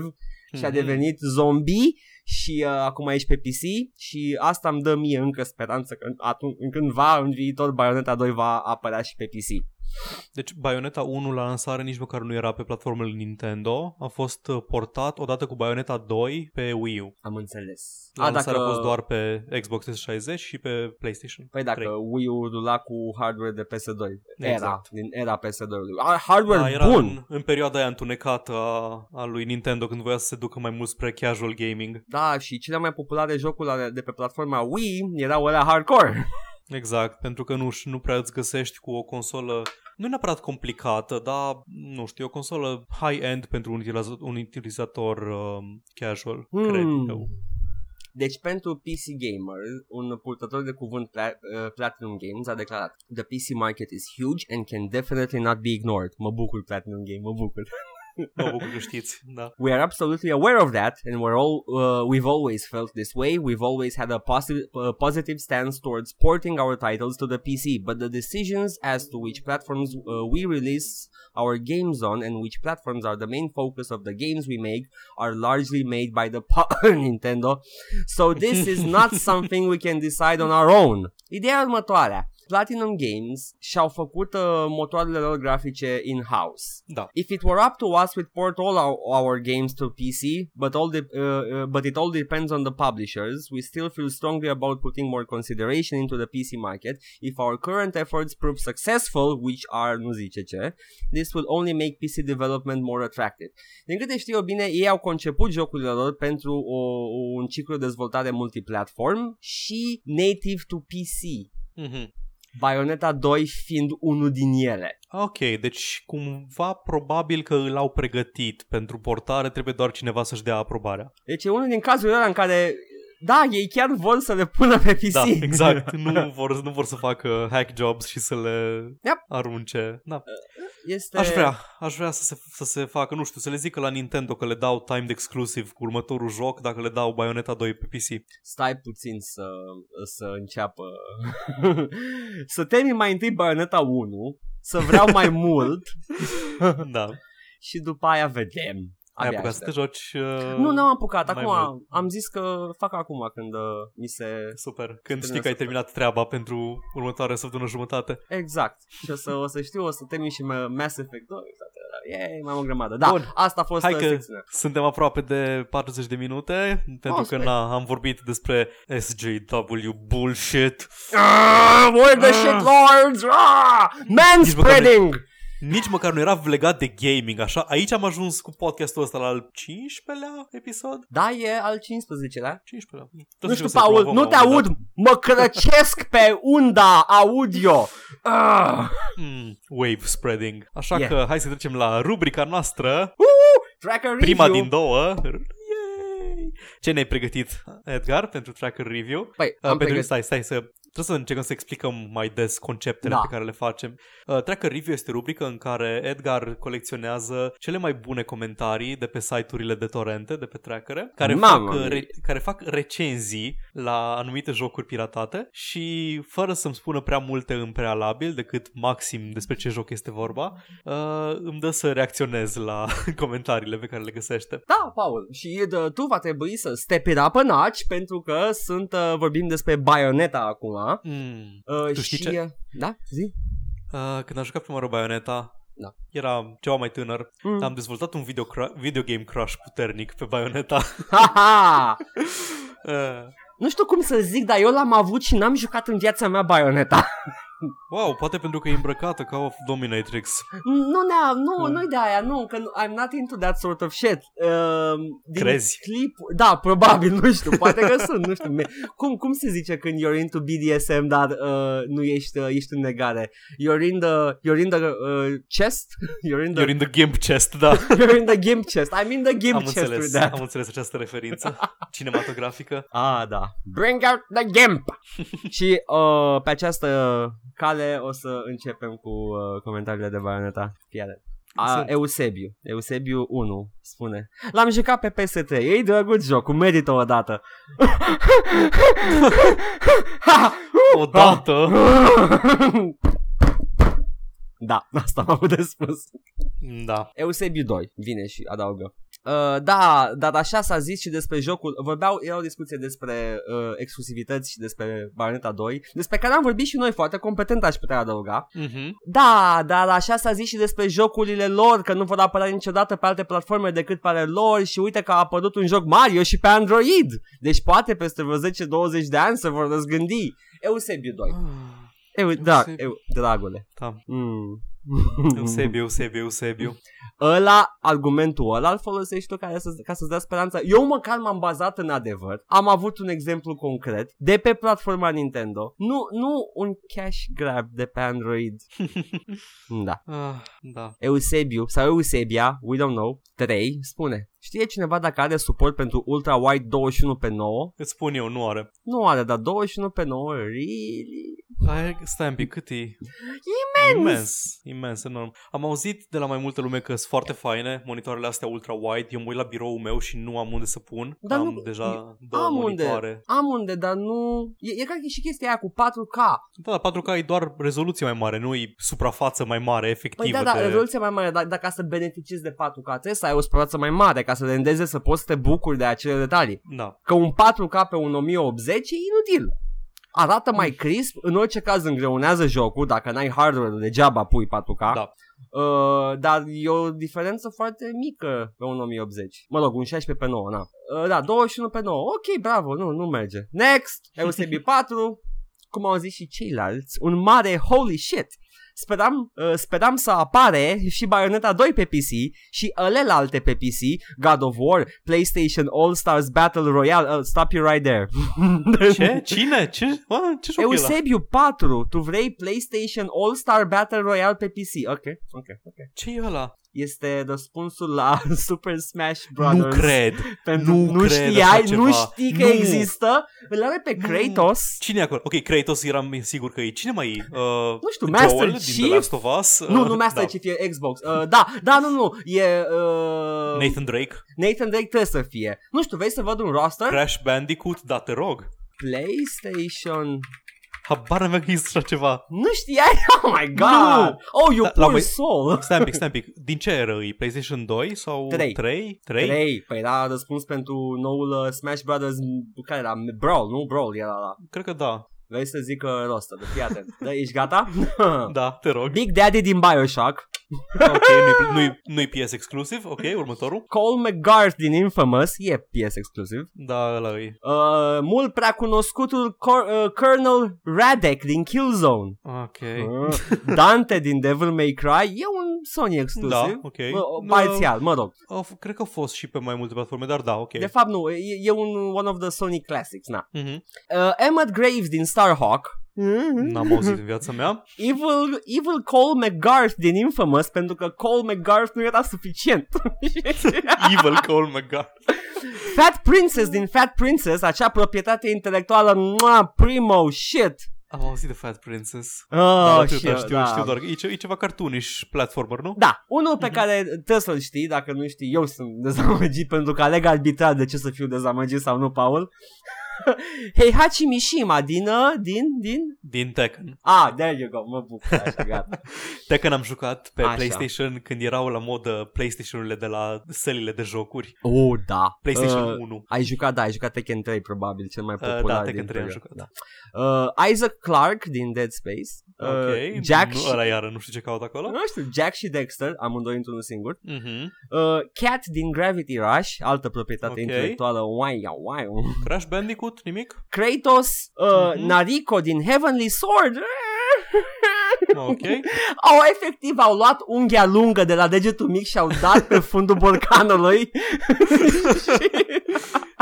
și a Mhm. devenit Zombie și uh, acum ești pe PC și asta îmi dă mie încă speranță că atunci, în cândva în viitor Bayonetta 2 va apărea și pe PC. Deci Bayonetta 1 la lansare nici măcar nu era pe platformele Nintendo, a fost uh, portat odată cu Bayonetta 2 pe Wii U. Am înțeles. La lansare a fost doar pe Xbox 360 și pe PlayStation Păi dacă 3. Wii U rula cu hardware de PS2 Era, Exact. din era PS2-ului A, Hardware Da, era bun în, în perioada aia întunecată a, a lui Nintendo când voia să se ducă mai mult spre casual gaming. Da, și cele mai populare jocuri ale de pe platforma Wii erau alea hardcore *laughs* Exact, pentru că nu, nu prea îți găsești cu o consolă nu neapărat complicată, dar nu știu, o consolă high-end pentru un utilizator, un utilizator um, casual, Hmm. cred eu. Deci pentru PC Gamer, un purtător de cuvânt Pla- uh, Platinum Games a declarat The PC market is huge and can definitely not be ignored Mă bucur Platinum Game, mă bucur *laughs* Mă bucur că știți, da. We are absolutely aware of that, and we're all uh, we've always felt this way. We've always had a positive uh, positive stance towards porting our titles to the PC, but the decisions as to which platforms uh, we release our games on and which platforms are the main focus of the games we make are largely made by the po- *laughs* Nintendo. So this is not *laughs* something we can decide on our own. Ideea următoarea. Platinum Games și-au făcut uh, motoarele lor grafice in-house. Da. If it were up to us, we'd port all our, our games to PC, but all the, uh, uh, but it all depends on the publishers. We still feel strongly about putting more consideration into the PC market. If our current efforts prove successful, which are nu zice ce, this will only make PC development more attractive. Din câte știu eu bine, ei au conceput jocurile lor pentru o, un ciclu de dezvoltare multiplatform și native to PC. Mhm. Bayonetta 2 fiind unul din ele. Ok, deci cumva probabil că îl au pregătit pentru portare, trebuie doar cineva să-și dea aprobarea. Deci e unul din cazurile alea în care da, ei chiar vor să le pună pe PC. Da, exact. Nu *laughs* vor, nu vor să facă hack jobs și să le Yep. arunce. Da. Este... Aș vrea, aș vrea să se, să se facă, nu știu, să le zică la Nintendo că le dau timed exclusive cu următorul joc dacă le dau Bayonetta 2 pe PC. Stai puțin să, să înceapă *laughs* Să termin mai întâi Bayonetta 1 Să vreau mai *laughs* mult da. Și după aia vedem Ai Abia apucat să te aștept. joci? Uh, Nu, n-am apucat, mai acum mult. am zis că fac acum când uh, mi se... Super. Când știi Termină că ai să- terminat treaba pentru următoarea săptămână jumătate. Exact Și o să, o să știu, o să termin și Ma- Mass Effect 2 Yay, mai am o grămadă Da, Bun. asta a fost Hai uh, că secțiunea. suntem aproape de 40 de minute, pentru Oh, că sper. na, am vorbit despre SJW bullshit. Ah, we're the shit lords! Ah, manspreading! Nici măcar nu era legat de gaming, așa. Aici am ajuns cu podcastul ăsta la al 15-lea episod? Da, e al 15-lea. 15-lea. Nu știu, Paul, nu te aud, mă crăcesc pe unda audio. Ah. Mm, wave spreading. Așa Yeah. că hai să trecem la rubrica noastră, Tracker prima review. din două. Yay! Ce ne-ai pregătit, Edgar, pentru tracker review? Păi, Uh, am pentru, pregătit. stai, stai să Trebuie să încercăm să explicăm mai des conceptele Da. pe care le facem. Uh, Tracker Review este o rubrică în care Edgar colecționează cele mai bune comentarii de pe site-urile de torrente, de pe trackere, care, Mamă fac, uh, mia. re- care fac recenzii la anumite jocuri piratate și fără să-mi spună prea multe în prealabil decât maxim despre ce joc este vorba, uh, îmi dă să reacționez la *laughs* comentariile pe care le găsește. Da, Paul, și uh, tu va trebui să step it up a notch pentru că sunt, uh, vorbim despre Bayonetta acum. Mm. Uh, Tu știi și, ce? uh, Da, zi. Uh, când am jucat prima oară Bayonetta, Da. eram ceva mai tânăr, Mm. am dezvoltat un video, cra- video game crush puternic pe Bayonetta. Ha-ha! Uh, *laughs* Nu știu cum să zic, dar eu l-am avut și n-am jucat în viața mea Bayonetta. Wow, poate pentru că e îmbrăcată ca o dominatrix. nu, nea, nu, Mm. nu-i de aia, nu, că nu- I'm not into that sort of shit. Uh, din Crezi? Clip, da, probabil, nu știu, poate că sunt, nu știu. Me- Cum, cum se zice când you're into BDSM, dar uh, nu ești, uh, ești în negare? You're in the, you're in the uh, chest? *laughs* You're in the, You're in the gimp chest, da. *laughs* you're in the gimp chest. I'm in the gimp am chest înțeles, with that. am înțeles această referință cinematografică. Ah, da. Bring out the gimp! *laughs* și uh, pe această cale o să începem cu uh, comentariile de Bayonetta. Fii atent. A, Sunt. Eusebiu. Eusebiu 1 spune L-am jucat pe PS3, e drăguț jocul, merită o dată Odată. *laughs* Da, asta am avut de spus Da. Eusebiu 2 vine și adaugă Uh, da, dar așa s-a zis și despre jocul Vorbeau, era o discuție despre uh, exclusivități și despre Bayonetta 2 Despre care am vorbit și noi foarte competent aș putea adăuga. Mhm. Da, dar așa s-a zis și despre jocurile lor Că nu vor apărea niciodată pe alte platforme decât pe ale lor Și uite că a apărut un joc Mario și pe Android. Deci poate peste vreo 10-20 de ani se vor răzgândi. Eusebiu 2 Eu, da, Eusebiu. eu, dragule Da. mm. *laughs* Eusebiu, Eusebiu, Eusebiu. ăla, argumentul ăla îl folosești tu ca, să, ca să-ți dea speranța. Eu măcar m-am bazat în adevăr. Am avut un exemplu concret de pe platforma Nintendo. Nu, nu un cash grab de pe Android. *laughs* da. Ah, da. Eusebiu sau Eusebia, we don't know, 3, spune. Știe cineva dacă are suport pentru ultra wide 21 pe 9? Îți spun eu, nu are. Nu are, dar 21 pe 9, really? Hai, stai un pic, cât e? Imens! Imens, imens, enorm. Am auzit de la mai multă lume că sunt foarte faine monitoarele astea ultra-wide. Eu mă uit la biroul meu și nu am unde să pun. Dar am nu- deja două Am unde, monitoare. am unde, dar nu... E, e ca și chestia aia cu 4K. Da, 4K e doar rezoluție mai mare, nu e suprafață mai mare, Păi efectivă. da, da, de... rezoluția mai mare, dar dacă să beneficiezi de 4K, trebuie să ai o suprafață mai mare ca să rendeze să poți să te bucuri de acele detalii. Da. Că un 4K pe un 1080 e inutil. Arată mai crisp, în orice caz îngreunează jocul, dacă n-ai hardware degeaba pui 4K. Da. Uh, dar e o diferență foarte mică pe un 1080. Mă rog, un 16 pe 9, na. Uh, da, 21 pe 9. Ok, bravo, nu, nu merge. Next, *laughs* USB 4. Cum au zis și ceilalți, un mare holy shit. Speram, uh, speram să apare și Bayonetta 2 pe PC și alelalte pe PC, God of War, PlayStation All Stars Battle Royale, uh, stop you right there. *laughs* Ce? Cine? Ce? Ah, ce joc e ăla? Eusebiu 4, tu vrei PlayStation All Star Battle Royale pe PC. Ok, ok, ok. Ce e ăla? Este răspunsul la *laughs* Super Smash Brothers. Nu cred. Pentru nu nu cred știai, așa nu ceva. știi că Nu. există. Îl are pe Nu. Kratos. Cine e acolo? Ok, Kratos eram sigur că e. Cine mai e? Uh, Nu știu, Master Joel din Chief? The Last of Us? Uh, Nu, nu Master da. Chief, e Xbox. Uh, da, da, nu, nu, e... Uh, Nathan Drake? Nathan Drake trebuie să fie. Nu știu, vrei să văd un roster? Crash Bandicoot? Da, te rog. PlayStation... Habar n-am că există așa ceva. Nu știai? *laughs* Oh my god! Nu. Oh, you Da, la poor mai- soul! Stai un pic, *laughs* stai un pic. Din ce era? E PlayStation 2 sau Trei. 3? 3? 3. Păi da, răspuns pentru noul uh, Smash Brothers, m- care era? Brawl, nu? Brawl era la. Cred că da. Vrei să zic uh, roster, fii atent. Da, ești gata? *laughs* Da, te rog. Big Daddy din Bioshock, Ok, nu-i, nu-i, nu-i PS exclusiv. Ok, următorul. Cole McGarth din Infamous, e PS exclusiv, Da, ăla e. uh, mult prea cunoscutul Cor- uh, Colonel Radek din Killzone, Ok. uh, Dante din Devil May Cry, e un Sony exclusiv. Da, ok. Mă, parțial, mă rog. Au f- cred că au fost și pe mai multe platforme, dar da, ok. De fapt nu, e, e un one of the Sony classics, na. Mhm. Uh, Emmett Graves din Starhawk. N-am auzit în viața mea. Evil, Evil Cole McGarth din Infamous pentru că Cole McGarth nu era suficient. *laughs* Evil Cole McGuire. Fat Princess din Fat Princess, acea proprietate intelectuală mua, primo shit. Am auzit de Fat Princess. Oh, Dar atâta, și știu, eu, știu, da. știu doar. E, ce- e ceva cartoonish platformer, nu? Da, unul pe Mhm. care trebuie să-l știi, dacă nu știi, eu sunt dezamăgit pentru că aleg arbitrar de ce să fiu dezamăgit sau nu, Paul. *laughs* Heihachi Mishima din, uh, din, din... Din Tekken. Ah, there you go, mă bucur, așa, *laughs* gata. Tekken am jucat pe Așa. PlayStation când erau la modă PlayStation-urile de la sălile de jocuri. Oh, da. PlayStation Uh, 1. Ai jucat, da, ai jucat Tekken 3 probabil, cel mai Uh, popular da, Tekken din 3 am perioadă. jucat. Da. Uh, Isaac Clarke din Dead Space. Uh, Ok. Jack nu, și... ăla iară, nu știu ce caut acolo. Nu știu, Jack și Dexter, amândoi într-unul singur. Mhm. Uh, Cat din Gravity Rush, altă proprietate Ok. intelectuală. Wow, wow. Crash Bandicoot, nimic? Kratos, uh, Mhm. Nariko din Heavenly Sword. *laughs* Ok. *laughs* Au efectiv au luat unghia lungă de la degetul mic și au dat pe fundul borcanului. *laughs*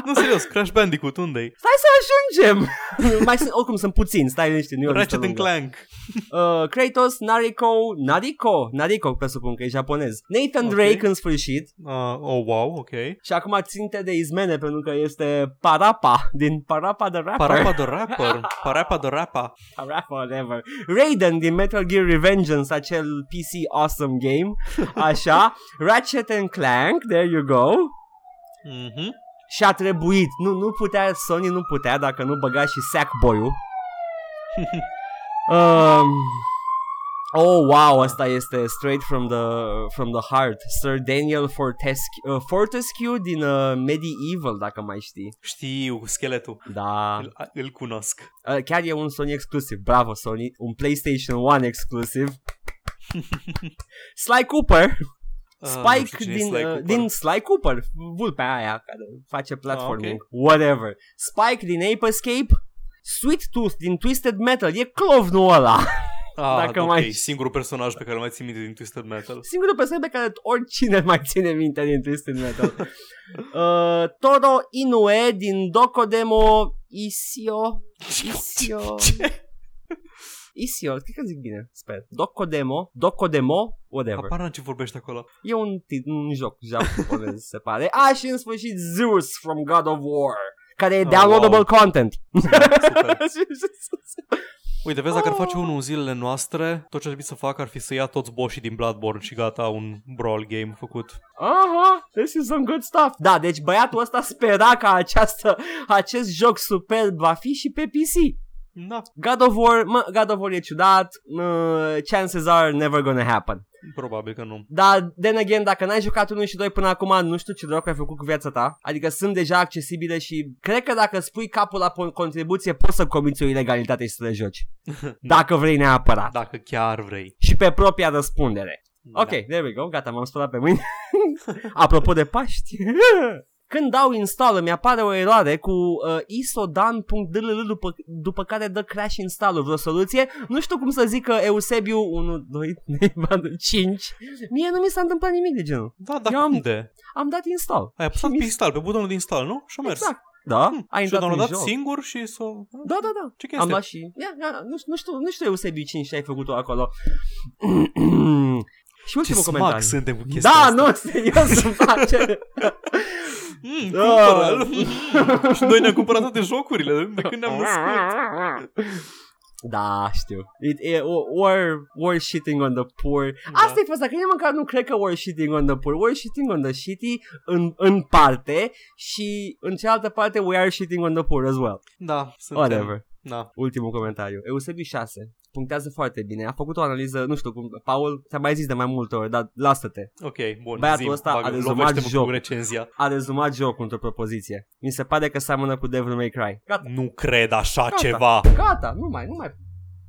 nu, serios, Crash Bandicoot, unde-i? Stai să ajungem. *laughs* Mai sunt, oricum sunt puțini, stai liniște, nu e o listă Ratchet and lungă. Clank. Uh, Kratos, Nariko, Nariko, Nariko presupun că e japonez. Nathan Ok. Drake în sfârșit. Uh, oh, wow, ok. Și acum ținte de izmene pentru că este Parapa din Parapa the Rapper. Parapa the Rapper. Parapa the Rapper. Parapa whatever. Raiden din Metal Gear Revengeance, acel PC awesome game. *laughs* Așa. Ratchet and Clank, there you go. Mhm. Și a trebuit. Nu, nu putea, Sony nu putea dacă nu băga și Sackboy-ul. *laughs* um, oh, wow, asta este straight from the, from the heart. Sir Daniel Fortescue, uh, Fortescue din uh, Medieval, dacă mai știi. Știu, scheletul. Da. Îl, îl cunosc. Uh, chiar e un Sony exclusiv. Bravo, Sony. Un PlayStation 1 exclusiv. *laughs* Sly Cooper. Ah, nu Spike știu cine e din, Sly uh, Cooper. din Sly Cooper, vulpea aia care face platforming, Ah, whatever. Spike din Ape Escape, Sweet Tooth din Twisted Metal, e clovnul ăla. *laughs* Ah, dacă ok, mai- singurul personaj pe care îl mai țin minte din Twisted Metal. Singurul persoană pe care oricine mai ține minte din Twisted Metal. *laughs* uh, Toro Inoue din Dokodemo Isio. Isio. Ce? Isio, cred că zic bine, sper. Dokodemo, Dokodemo, whatever. Apar ce vorbește acolo. E un, tit- un joc japonez, *laughs* se pare. A, și în sfârșit Zeus from God of War, care e Oh, downloadable wow. content. *laughs* Super. Uite, vezi, dacă ar Oh. face unul în zilele noastre, tot ce ar trebui să facă ar fi să ia toți boșii din Bloodborne și gata, un brawl game făcut. Aha, this is some good stuff. Da, deci băiatul ăsta spera că această, acest joc superb va fi și pe PC. Da, God of War, mă, God of War e ciudat, uh, chances are never gonna happen. Probabil că nu. Dar, then again, dacă n-ai jucat 1 și 2 până acum, nu știu ce dracu ai făcut cu viața ta. Adică sunt deja accesibile și cred că dacă spui capul la po- contribuție, poți să comiți o ilegalitate și să le joci. *laughs* Dacă vrei neapărat. Dacă chiar vrei. Și pe propria răspundere. Ok, Da. there we go, gata, m-am spălat pe mâini. *laughs* Apropo de Paști. *laughs* Când dau install îmi apare o eroare cu uh, isodan.dll după, după care dă crash install vreo soluție. Nu știu cum să zic că Eusebiu 1, 2, 3, 4, 5. Mie nu mi s-a întâmplat nimic de genul. Da, dar Eu am- cum de? Am dat install. Ai apăsat Mi- pe install, pe butonul de install, nu? Și a mers. Exact. Da, Hmm. ai și a intrat în downloadat joc. singur și s-o... Da, da, da. Ce Am chestie? luat și... Ia, ia, nu, știu, nu știu, nu știu Eusebiu 5 ce ai făcut tu acolo. *clears throat* și Ce ultimul smag comentariu. suntem cu chestia Da, asta. nu, serios, îmi place. Mm, Da. cumpără-l. *laughs* *laughs* și noi ne-am cumpărat toate jocurile de când ne-am născut. Da, știu. It, it, we're, we're shitting on the poor. Da. Asta e faza, că eu măcar nu cred că we're shitting on the poor. We're shitting on the shitty în, în parte și în cealaltă parte we are shitting on the poor as well. Da, suntem. Whatever. Da. Ultimul comentariu. Eusebiu 6. Punctează foarte bine. A făcut o analiză, nu știu cum, Paul, ți-a mai zis de mai multe ori, dar lasă-te. Ok, bun. Băiatul zi, ăsta a bagă, rezumat lovește-mă jocul. cu recenzia. A rezumat jocul într-o propoziție. Mi se pare că seamănă cu Devil May Cry. Gata. Nu cred așa Gata. ceva. Gata, nu mai, nu mai.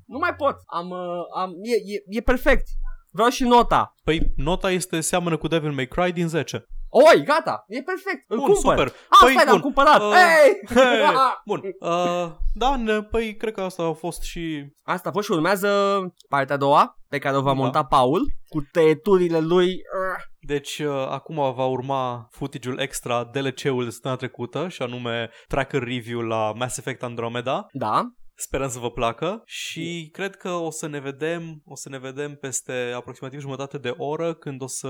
Nu mai pot. Am, uh, am, e, e, e perfect. Vreau și nota. Păi nota este seamănă cu Devil May Cry din 10. Oi, gata, e perfect. Îl Bun, cumpăr. super. Ah, Păi, stai, l-am bun. cumpărat. Uh, Hey! *laughs* Hey, *laughs* bun. Uh, da, ne- păi cred că asta a fost și... Asta a fost și urmează partea a doua pe care o va Da. monta Paul cu tăieturile lui. Deci uh, acum va urma footage-ul extra DLC-ul de săptămâna trecută și anume tracker review la Mass Effect Andromeda. Da. Sperăm să vă placă și cred că o să ne vedem, o să ne vedem peste aproximativ jumătate de oră când o să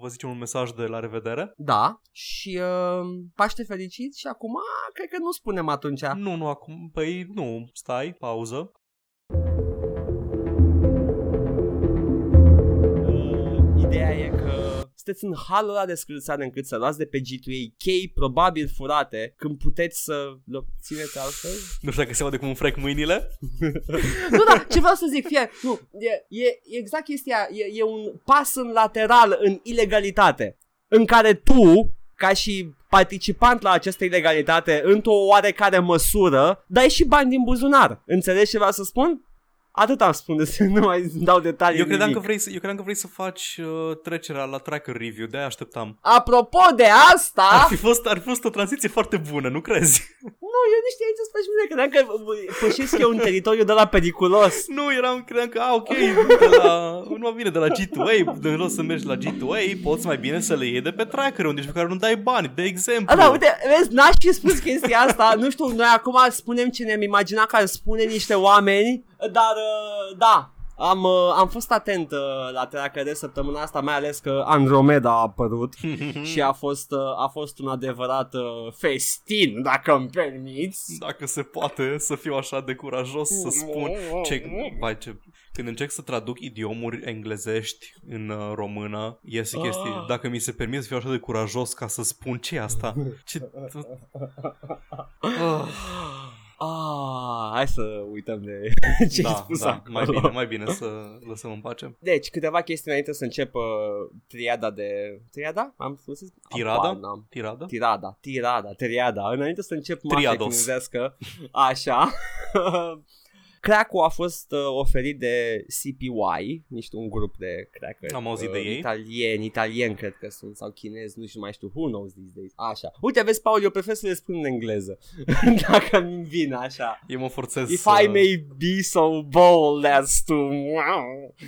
vă zicem un mesaj de la revedere. Da. Și uh, Paște fericit și acum cred că nu spunem atunci. Nu, nu acum, păi nu, stai, pauză. Sunteți în halul ăla de scârțare încât să luați de pe G2A chei probabil furate când puteți să le obțineți altfel? Nu știu dacă se aude cum un frec mâinile. *laughs* nu, da, ce vreau să zic, fie, nu, e, e, e exact chestia, e, e un pas în lateral în ilegalitate, în care tu, ca și participant la această ilegalitate într-o oarecare măsură, dai și bani din buzunar. Înțelegi ce vreau să spun? Atât am spune, să *laughs* nu mai dau detalii Eu credeam, nimic. că vrei să, eu credeam că vrei să faci uh, trecerea la tracker review, de-aia așteptam. Apropo de Ar asta, fi, fost, ar fi fost o tranziție foarte bună, nu crezi? *laughs* nu, eu nu știam ce să faci mine, credeam că uh, pășesc eu un teritoriu de la periculos. Nu, eram, credeam că, a, ok, *laughs* de la, nu vine de la G2A, de loc să mergi la G2A, poți mai bine să le iei de pe tracker, unde și pe care nu dai bani, de exemplu. A, da, uite, vezi, n-aș fi spus chestia asta, nu știu, noi acum spunem ce ne-am imaginat că ar spune niște oameni, dar, uh, da, am, uh, am fost atent uh, la tracker de săptămâna asta, mai ales că Andromeda a apărut *laughs* și a fost, uh, a fost un adevărat uh, festin, dacă îmi permiți. Dacă se poate să fiu așa de curajos să spun ce, vai, ce, când încerc să traduc idiomuri englezești în uh, română, iese chestii. Ah. Dacă mi se permite să fiu așa de curajos ca să spun ce e asta? Ce... *laughs* Ah, Ah, hai să uităm de *laughs* ce ai da, spus da, acolo. mai bine, mai bine să lăsăm în pace. Deci, câteva chestii înainte să încep uh, triada de... Triada? Am spus? Tirada? Apar, n-am. Tirada? Tirada, tirada, triada. Înainte să încep mafia Triados. chinezească, așa, *laughs* Crack-ul a fost uh, oferit de CPY, niște un grup de cracker. Am auzit de ei. Italieni, italieni cred că sunt, sau chinezi, nu știu mai știu, who knows these days. Așa. Uite, vezi, Paul, eu prefer să le spun în engleză, *laughs* dacă mi vine așa. Eu mă forțez If să... I may be so bold as to...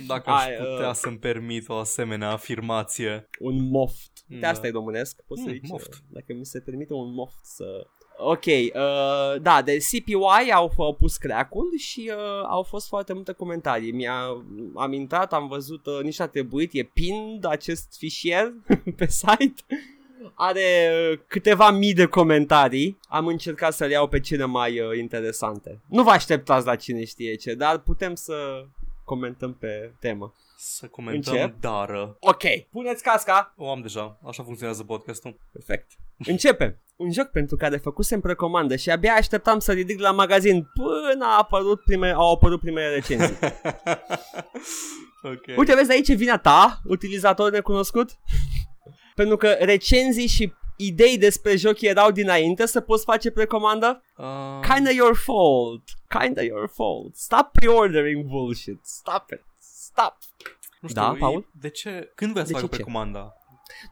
Dacă aș I, uh, putea să-mi permit o asemenea afirmație. Un moft. De Da. asta e românesc. Poți să Mm, zici, moft. uh, dacă mi se permite un moft să... Ok, uh, da, de CPY au, au pus crack-ul și uh, au fost foarte multe comentarii. Mi-a, am intrat, am văzut, uh, nici a trebuit, e pinned acest fișier *laughs* pe site. Are uh, câteva mii de comentarii. Am încercat să le iau pe cele mai uh, interesante. Nu vă așteptați la cine știe ce, dar putem să comentăm pe temă. Să comentăm Încep? dară. Ok, puneți casca. O am deja, așa funcționează podcastul. Perfect. Începem. Un joc pentru care făcusem precomandă și abia așteptam să ridic la magazin până a apărut prime, au apărut primele recenzii. *laughs* ok. Uite, vezi aici e vina ta, utilizator necunoscut? *laughs* pentru că recenzii și idei despre joc erau dinainte să poți face precomandă? Uh, Kinda your fault. Kinda your fault. Stop pre-ordering bullshit. Stop it. Stop. nu știu, Da, e- Paul? De ce? Când vrea să De facă ce ce? precomanda?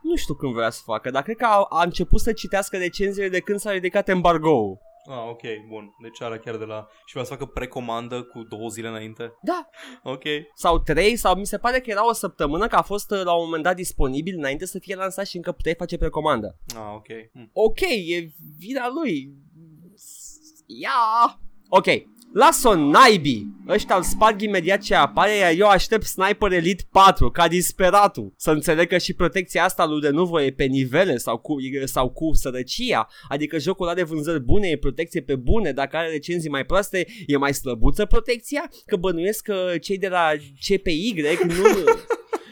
Nu știu când vrea să facă, dar cred că a, a început să citească recenziile de când s-a ridicat embargo Ah, ok, bun. Deci are chiar de la... Și vrea să facă precomandă cu două zile înainte? Da, Ok. sau trei, sau mi se pare că era o săptămână că a fost uh, la un moment dat disponibil înainte să fie lansat și încă puteai face precomandă. Ah, ok. Hm. Ok, e vina lui. Ia! Ok, las-o naibii. Ăștia îl sparg imediat ce apare, iar eu aștept Sniper Elite 4 ca disperatul. Să înțeleg că și protecția asta lui de nu e pe nivele sau cu, sau cu sărăcia. Adică jocul are vânzări bune, e protecție pe bune, dacă are recenzii mai proaste, e mai slăbuță protecția? Că bănuiesc că cei de la CPY nu...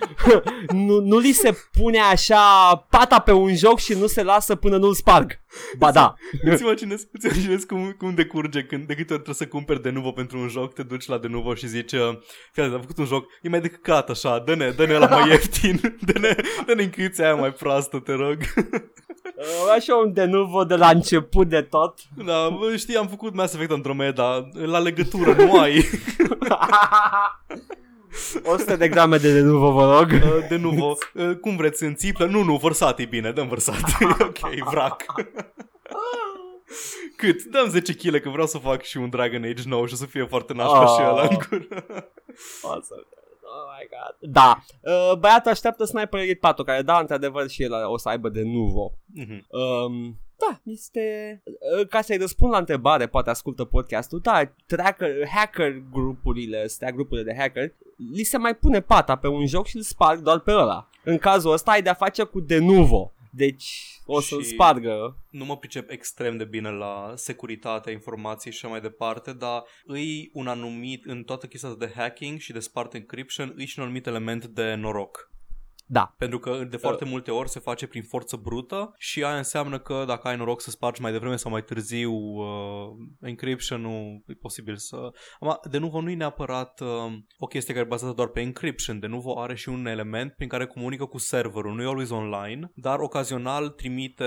*laughs* nu, nu li se pune așa pata pe un joc și nu se lasă până nu-l sparg. Ba da. Îți imaginezi, îți imaginezi cum, cum decurge când de câte ori trebuie să cumperi de nuvo pentru un joc, te duci la de nuvo și zici, uh, fii atent, am făcut un joc, e mai de căcat așa, dă-ne, dă-ne la mai *laughs* ieftin, dă-ne, dă-ne închiția aia mai proastă, te rog. Așa un denuvo de la început de tot. da, bă, știi, am făcut Mass Effect Andromeda, la legătură nu ai. *laughs* 100 de grame de denuvo, vă rog. *laughs* Uh, de nuvo, uh, cum vreți, în țiplă? Nu, nu, vărsat e bine, dăm vărsat. *laughs* ok, vrac. *laughs* Cât? Dăm 10 kg că vreau să fac și un Dragon Age nou și o să fie foarte nașpa Oh. și ăla în gură. Awesome. Oh my god. Da. Uh, băiatul așteaptă Sniper Elite 4, care da, într-adevăr și el o să aibă de nuvo. Mhm. Um, da, este... uh, Ca să-i răspund la întrebare, poate ascultă podcastul, da, tracker, hacker grupurile astea, grupurile de hacker, li se mai pune pata pe un joc și îl sparg doar pe ăla. În cazul ăsta ai de-a face cu de nuvo. Deci o să-l Și- spargă. Nu mă pricep extrem de bine la securitatea informației și așa mai departe, dar îi un anumit, în toată chestia asta de hacking și de smart encryption, îi și un anumit element de noroc. Da. Pentru că de foarte multe ori se face prin forță brută și aia înseamnă că dacă ai noroc să spargi mai devreme sau mai târziu uh, encryption-ul, e posibil să... Ama, de nuvo nu e neapărat uh, o chestie care e bazată doar pe encryption. De nuvo are și un element prin care comunică cu serverul. Nu e always online, dar ocazional trimite,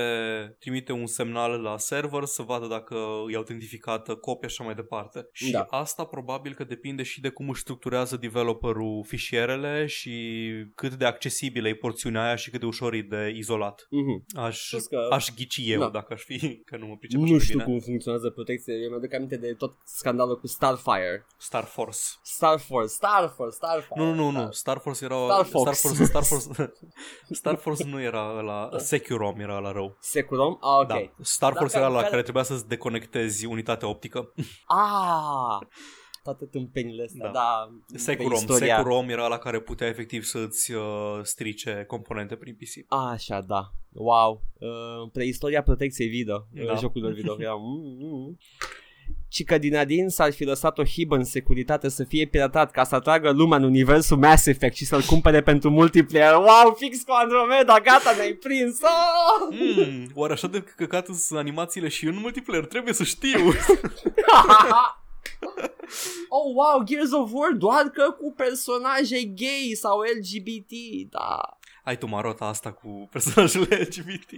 trimite un semnal la server să vadă dacă e autentificată copia și așa mai departe. Și Da. asta probabil că depinde și de cum își structurează developerul fișierele și cât de accesibilă e porțiunea aia și cât de ușor e de izolat. Mhm. Aș, Știți că- aș ghici eu Da. dacă aș fi, *laughs* că nu mă pricep așa Nu de știu bine. cum funcționează protecția. Eu mi-aduc aminte de tot scandalul cu Starfire. Star Force. Star Force, Star Force, Starfire. Nu, nu, nu, Star- nu. Star Force era... Star Fox. Star Force, Star Force, *laughs* Star Force nu era ăla... Securom era la rău. Securom? Ah, ok. Da. Star Da, Force care- era la care- care trebuia să-ți deconectezi unitatea optică. *laughs* Ah! Toate tâmpenile astea, Da. da. pe Securom. istoria. Securom era la care putea efectiv să-ți uh, strice componente prin PC. Așa, da. Wow. Uh, preistoria protecției video. Da. Da. Jocurilor video. Era, mm, mm. Cică din adin s-ar fi lăsat o hibă în securitate să fie piratat ca să atragă lumea în universul Mass Effect și să-l cumpere pentru multiplayer. Wow, fix cu Andromeda, gata, ne-ai prins! Oh! Mm, oare așa de căcat sunt animațiile și în multiplayer? Trebuie să știu. *laughs* *laughs* oh, wow, Gears of War doar că cu personaje gay sau LGBT, da. Ai tu marota asta cu personajele *laughs* LGBT.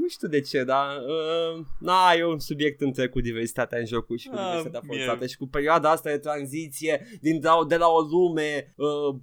Nu știu de ce, dar uh, na, e un subiect întreg cu diversitatea în jocuri și cu Ah, diversitatea mie- forțată și cu perioada asta de tranziție din, de, la, de la o lume uh,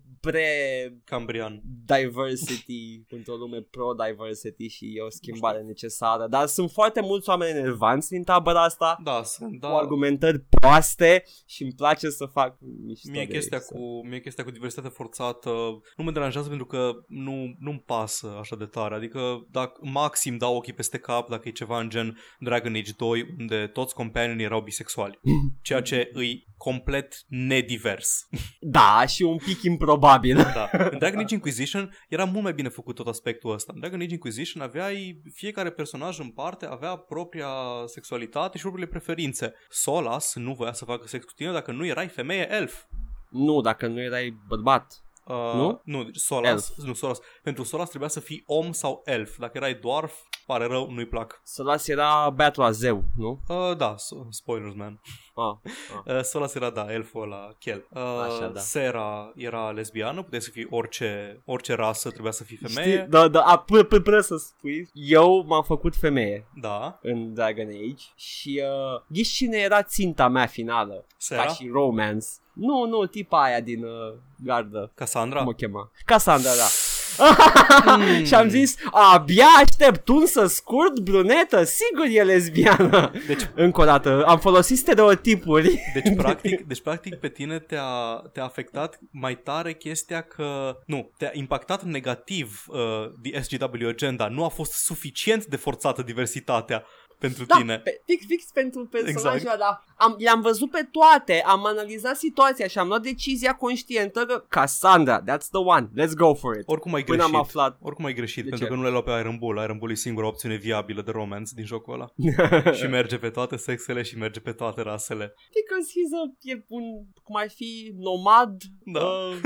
Cambrian. pre-diversity *laughs* într-o lume pro-diversity și e o schimbare necesară. Dar sunt foarte mulți oameni enervanți din tabăra asta Da, sunt, cu da. argumentări proaste și îmi place să fac mișto Mie de chestia, ei, să- cu, mie chestia cu diversitate forțată nu mă deranjează pentru că nu, nu-mi pasă așa de tare. Adică dacă maxim dau ochii peste cap dacă e ceva în gen Dragon Age 2 unde toți companionii erau bisexuali. *clears throat* Ceea ce îi complet nedivers. Da, și un pic improbabil. Da. În Dragon Age Inquisition era mult mai bine făcut tot aspectul ăsta. În Dragon Age Inquisition aveai fiecare personaj în parte avea propria sexualitate și propriile preferințe. Solas nu voia să facă sex cu tine dacă nu erai femeie elf. nu, dacă nu erai bărbat. Uh, Nu? Nu, deci Solas, nu Solas. Pentru Solas trebuia să fii om sau elf. Dacă erai dwarf, pare rău, nu-i plac. Solas era băiatul la zeu, nu? Uh, da, so- spoilers, man. Ah, *laughs* ah. Uh, Solas era, da, elful ăla, chel. Uh, Așa, da. Sera era lesbiană, puteai să fii orice, orice rasă, trebuia să fii femeie. Știi, da, da, a, până, până, până să spui, eu m-am făcut femeie Da, în Dragon Age și uh, ghiși cine era ținta mea finală, Sera, ca și romance. Nu, nu, tipa aia din uh, gardă, Cassandra. cum o chema? Cassandra, da. Mm. *laughs* și am zis, abia aștept un să scurt, brunetă, sigur e lesbiană. Deci- Încă o dată, am folosit stereotipuri. Deci *laughs* practic, deci practic pe tine te-a, te-a afectat mai tare chestia că, nu, te-a impactat negativ uh, the SGW agenda. Nu a fost suficient de forțată diversitatea pentru Da, tine. pe, fix, fix pentru personajul Exact. exact. ăla. Am, le-am văzut pe toate, am analizat situația și am luat decizia conștientă că Cassandra, that's the one, let's go for it. Oricum ai Până greșit. am aflat. Oricum ai greșit, De pentru ce? că nu le-ai luat pe Iron Bull. Iron Bull e singura opțiune viabilă de romance din jocul ăla. *laughs* și merge pe toate sexele și merge pe toate rasele. Because he's a, e un, cum ar fi, nomad, Da. uh,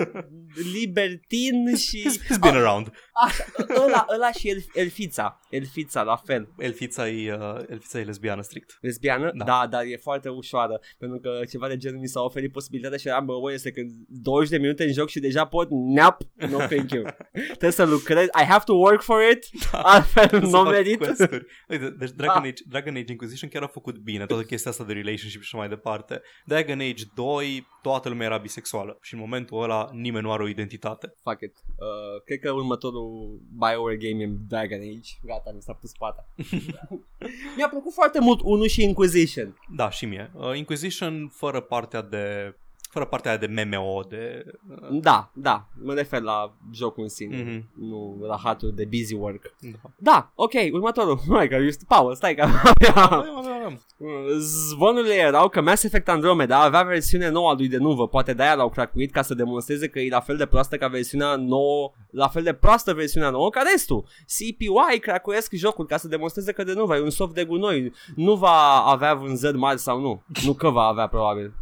libertin și... He's, he's been around. Așa, ăla, ăla și elf, elfița, elfița la fel. Elfița e, uh, elfița e lesbiană strict. Lesbiană? Da. Da. da, dar e foarte ușoară Pentru că ceva de genul mi s-a oferit posibilitatea Și eram, bă, bă, este că 20 de minute în joc și deja pot Nap, no *laughs* thank you Trebuie să lucrez, I have to work for it *laughs* Altfel Să nu fac merit quest-uri. Uite, deci Dragon, Ah. Age, Dragon Age Inquisition chiar a făcut bine toată chestia asta de relationship și așa mai departe. Dragon Age 2, toată lumea era bisexuală și în momentul ăla nimeni nu are o identitate. Fuck it uh, Cred că următorul Bioware game e Dragon Age Gata, mi s-a pus pata *laughs* Mi-a plăcut foarte mult 1 și Inquisition Da, și mie. Uh, Inquisition fără partea de fără partea aia de MMO, de... Uh, Da, da, mă refer la jocul în sine Mhm. Nu la hatul de busy work da. Da, ok, următorul *laughs* Hai că eu Paul, stai că Avem, avem, avem. Zvonurile erau că Mass Effect Andromeda avea versiune nouă a lui de nuvă, poate de-aia l-au cracuit ca să demonstreze că e la fel de proastă ca versiunea nouă, la fel de proastă versiunea nouă ca restul. CPY cracuiesc jocul ca să demonstreze că de nuvă e un soft de gunoi, nu va avea vânzări mari sau nu, nu că va avea probabil.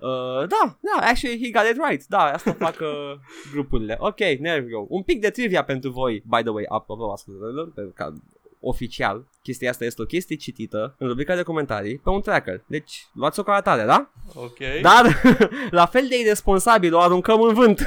Uh, da, da, actually he got it right. Da, asta fac uh, *laughs* grupurile. Ok, there we go. Un pic de trivia pentru voi, by the way, apropo, ascultătorilor, pentru că oficial, chestia asta este o chestie citită în rubrica de comentarii pe un tracker. Deci, luați-o ca atare, da? Ok. Dar, *laughs* la fel de irresponsabil, o aruncăm în vânt.